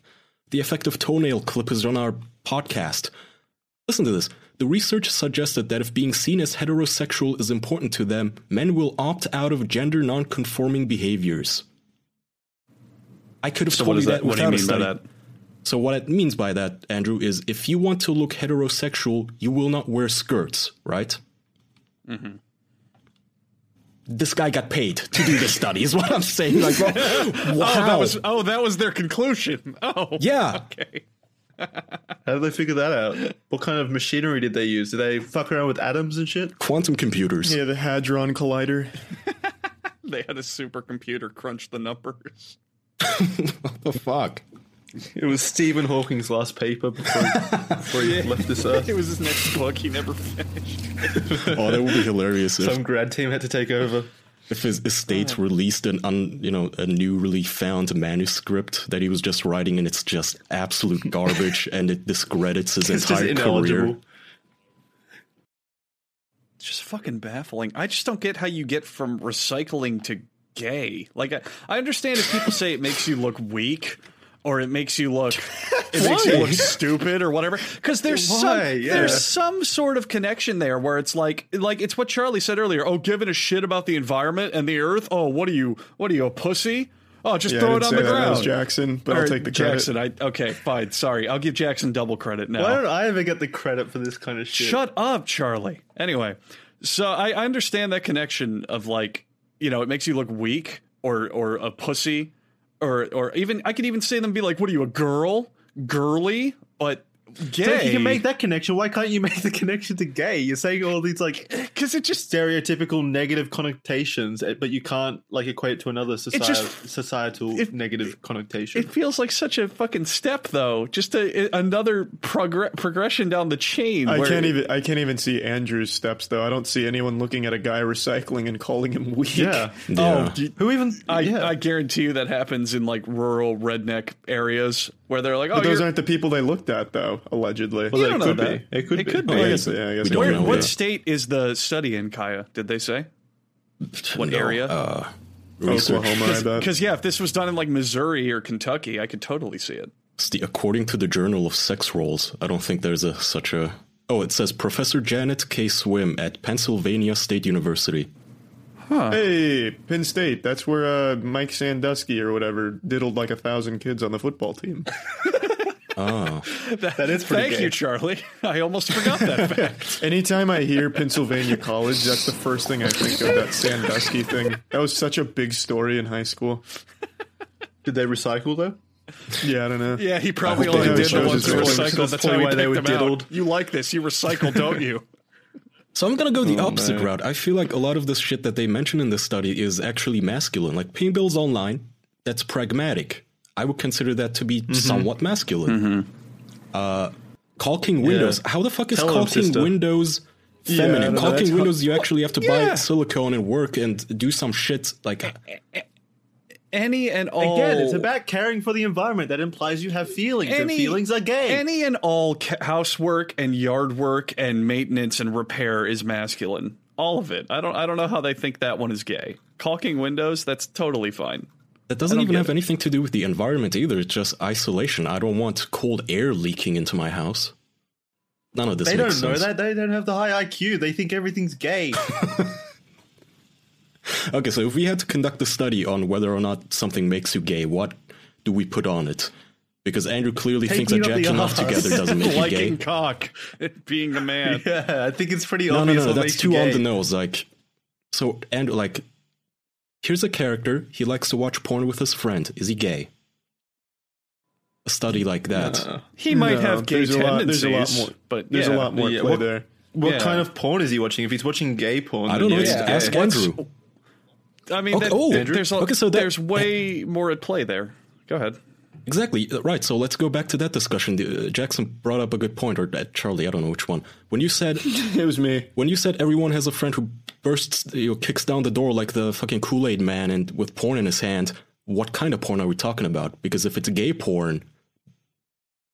the effect of toenail clippers on our podcast. Listen to this. The research suggested that if being seen as heterosexual is important to them, men will opt out of gender non-conforming behaviors. I could have So told you that? that What do you without a mean by study. That? So what it means by that, Andrew, is if you want to look heterosexual, you will not wear skirts, right? Mm-hmm. This guy got paid to do this study, is what I'm saying. Like, well, wow. Oh, that was oh, that was their conclusion. Oh, yeah. okay. How did they figure that out? What kind of machinery did they use? Did they fuck around with atoms and shit? Quantum computers. Yeah, the Hadron Collider. They had a supercomputer crunch the numbers. What the fuck? It was Stephen Hawking's last paper before, before he left this earth. It was his next book. He never finished. Oh, that would be hilarious if, Some grad team had to take over. if his estate released an un, you know, a newly found manuscript that he was just writing, and it's just absolute garbage, and it discredits his It's entire ineligible. career. It's just fucking baffling. I just don't get how you get from recycling to gay. Like, I, I understand if people say it makes you look weak. Or it makes you look, it makes you look stupid or whatever. Because there's Why? some, Yeah. there's some sort of connection there where it's like, like it's what Charlie said earlier. Oh, giving a shit about the environment and the earth. Oh, what are you? What are you a pussy? Oh, just Yeah, throw it on the ground. was Jackson, but Or I'll take the credit. Jackson. I okay, fine. Sorry, I'll give Jackson double credit now. Why don't I ever get the credit for this kind of shit? Shut up, Charlie. Anyway, so I, I understand that connection of like, you know, it makes you look weak or or a pussy or or even I could even say them be like, "What are you, a girl? Girly?" But gay. So if you can make that connection, why can't you make the connection to gay? You're saying all these like because it just stereotypical negative connotations, eh, but you can't like equate it to another societal, just- societal it- negative connotation. it feels like such a fucking step though. Just a, another progr- progression down the chain. I can't even I can't even see Andrew's steps though. I don't see anyone looking at a guy recycling and calling him weak. yeah. Yeah. Oh, Who even? I, yeah. I guarantee you that happens in like rural redneck areas where they're like, oh, But those you're- aren't the people they looked at though, allegedly. Well, You it don't know could that. be. It could It be. could Oh, be. I guess, yeah, I guess We it don't Where, know, what yeah. state is the study in, Kaya? Did they say? What No, area? Uh. Oklahoma, I bet. Because yeah, if this was done in like Missouri or Kentucky, I could totally see it. It's the- according to the Journal of Sex Roles, I don't think there's a such a. Oh, it says Professor Janet K. Swim at Pennsylvania State University. Hey, Penn State. That's where uh, Mike Sandusky or whatever diddled like a thousand kids on the football team. Oh, That is pretty Thank gay. you, Charlie. I almost forgot that fact. Anytime I hear Pennsylvania College, that's the first thing I think of. That Sandusky thing. That was such a big story in high school. Did they recycle though? Yeah, I don't know. Yeah, he probably I hope only did the ones that as recycled. That's That's how he why they picked were them diddled. out. You like this? You recycle, don't you? So I'm gonna go the opposite man. route. I feel like a lot of this shit that they mention in this study is actually masculine. Like paying bills online, that's pragmatic. I would consider that to be somewhat masculine. Uh, caulking windows. How the fuck is Tell caulking windows feminine? know, that's caulking windows, you actually have to buy silicone and work and do some shit like Any and all. Again, it's about caring for the environment. That implies you have feelings, and feelings are gay. Any and all ca- housework and yard work and maintenance and repair is masculine. All of it. I don't. I don't know how they think that one is gay. Caulking windows. That's totally fine. That doesn't even have it. anything to do with the environment either. It's just isolation. I don't want cold air leaking into my house. None of this they makes don't know that. They don't have the high IQ. They think everything's gay. Okay, so if we had to conduct a study on whether or not something makes you gay, what do we put on it? Because Andrew clearly thinks that Taking up the jacking off together doesn't make you Liking gay. cock, being a man. yeah, I think it's pretty No, no, obvious. no, that's too on the nose. Like, so Andrew, like, here's a character. He likes to watch porn with his friend. Is he gay? A study like that. He might No, have gay there's a lot- tendencies, there's a lot more- but There's yeah. a lot more yeah, play what- there. What Yeah. kind of porn is he watching? If he's watching gay porn, I don't know. yeah, Just Yeah. ask gay. What's- Andrew. I mean, Okay, that- oh, there's a, okay, so that- there's way more at play there. Go ahead. Exactly uh, right. So let's go back to that discussion. Uh, Jackson brought up a good point, or uh, Charlie, I don't know which one. When you said It was me. when you said everyone has a friend who bursts, you know, kicks down the door like the fucking Kool Aid man and with porn in his hand, what kind of porn are we talking about? Because if it's gay porn,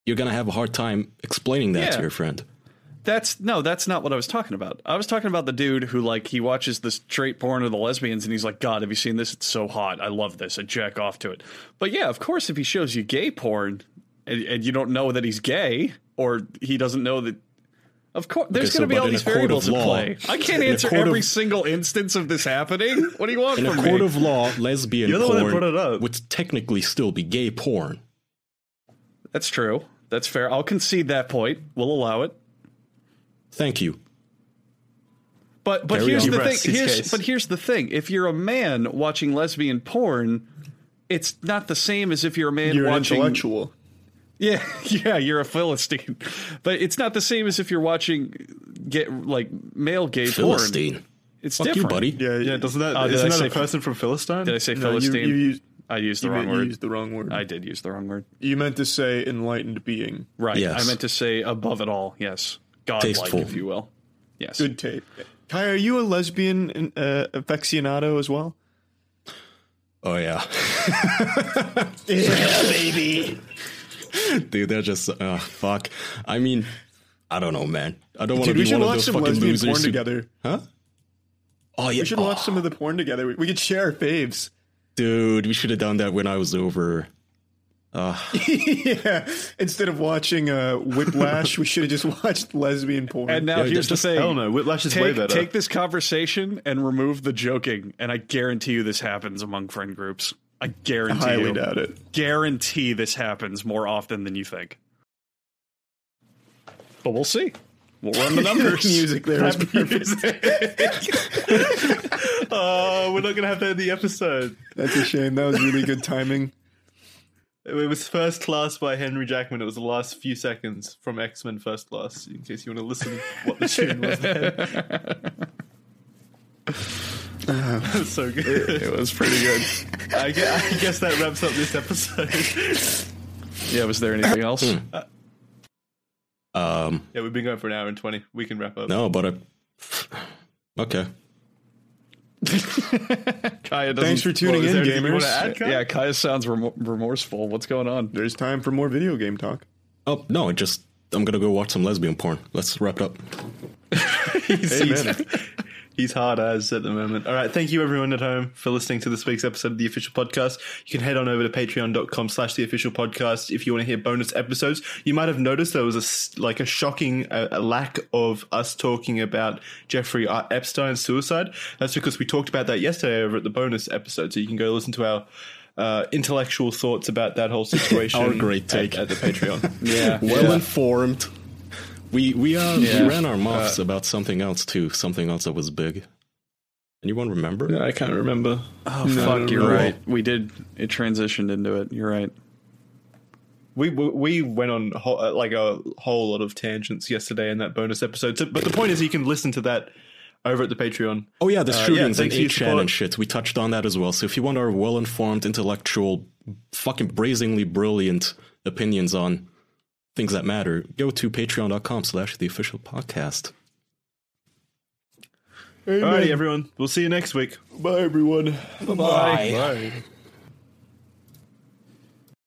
you're gonna have a hard time explaining that Yeah. to your friend. That's no, that's not what I was talking about. I was talking about the dude who like he watches the straight porn of the lesbians and he's like, God, have you seen this? It's so hot. I love this. I jack off to it. But yeah, of course, if he shows you gay porn and, and you don't know that he's gay or he doesn't know that. Of course, there's Okay, so going to be all a these court of variables at law- play. I can't answer every of- single instance of this happening. What do you want In a court me? of law, lesbian You're the one that porn brought it up. would technically still be gay porn. That's true. That's fair. I'll concede that point. We'll allow it. Thank you. But but Carry here's on. the He thing. Here's but here's the thing. If you're a man watching lesbian porn, it's not the same as if you're a man You're an watching. intellectual. Yeah, yeah, you're a philistine. But it's not the same as if you're watching get like male gay porn. Philistine. porn. It's Fuck different. you, buddy. Yeah, Yeah, doesn't that oh, did isn't that a say- person from Philistine? Did I say No, philistine? you, used, I used the you, wrong meant- you word. used the wrong word. I did use the wrong word. you meant to say enlightened being. Right. Yes. I meant to say above it all. Yes, godlike, Tasteful. if you will. Yes. Good tape. Kai, are you a lesbian uh, aficionado as well? Oh yeah. Yeah, baby. Dude, they're just uh, fuck. I mean, I don't know, man. I don't want to Dude, we be should one of watch those some fucking lesbian losers. porn who- together. Huh? Oh yeah. We should oh, watch some of the porn together. We, we could share our faves. Dude, we should have done that when I was over. yeah. Instead of watching uh, Whiplash, we should have just watched lesbian porn. And now Yeah, here's the just- thing. Hell no, Whiplash is way take, better. take this conversation and remove the joking, and I guarantee you this happens among friend groups. I I guarantee highly you. doubt it. Guarantee this happens more often than you think. But we'll see. We'll run the numbers. Music there is perfect. oh, we're not gonna have that in the episode. That's a shame. That was really good timing. It was First Class by Henry Jackman. It was the last few seconds from X Men First Class. In case you want to listen, what the tune was. Then. that was so good. it was pretty good. I guess, I guess that wraps up this episode. Yeah, was there anything else? Um, yeah, we've been going for an hour and twenty. We can wrap up. no, but I. Okay. Kaya doesn't. Thanks for tuning Well, in, there anything you gamers. add, Kyle? Yeah, Kaya sounds remo- remorseful. What's going on? There's time for more video game talk. Oh no, it just I'm gonna go watch some lesbian porn. Let's wrap it up. he's, he's, Amen. He's hard as at the moment. All right. Thank you everyone at home for listening to this week's episode of the official podcast. You can head on over to patreon.com slash the official podcast if you want to hear bonus episodes. You might have noticed there was a, s- like a shocking uh, a lack of us talking about Jeffrey Epstein's suicide. That's because we talked about that yesterday over at the bonus episode. So you can go listen to our uh, intellectual thoughts about that whole situation. Our great take. at, at the Patreon. Yeah. Well informed. We we uh Yeah. we ran our mouths about something else too. Something else that was big. Anyone remember? Yeah, I can't remember. Oh No, fuck! You're no. right. We did. It transitioned into it. You're right. We we we went on ho- uh, like a whole lot of tangents yesterday in that bonus episode. So, but the point is, you can listen to that over at the Patreon. Oh yeah, the Uh, yeah, shootings and for 8chan and shit. We touched on that as well. So if you want our well informed, intellectual, fucking brazenly brilliant opinions on things that matter, go to patreon.com slash the official podcast. Alrighty, everyone. We'll see you next week. Bye, everyone. Bye. Bye.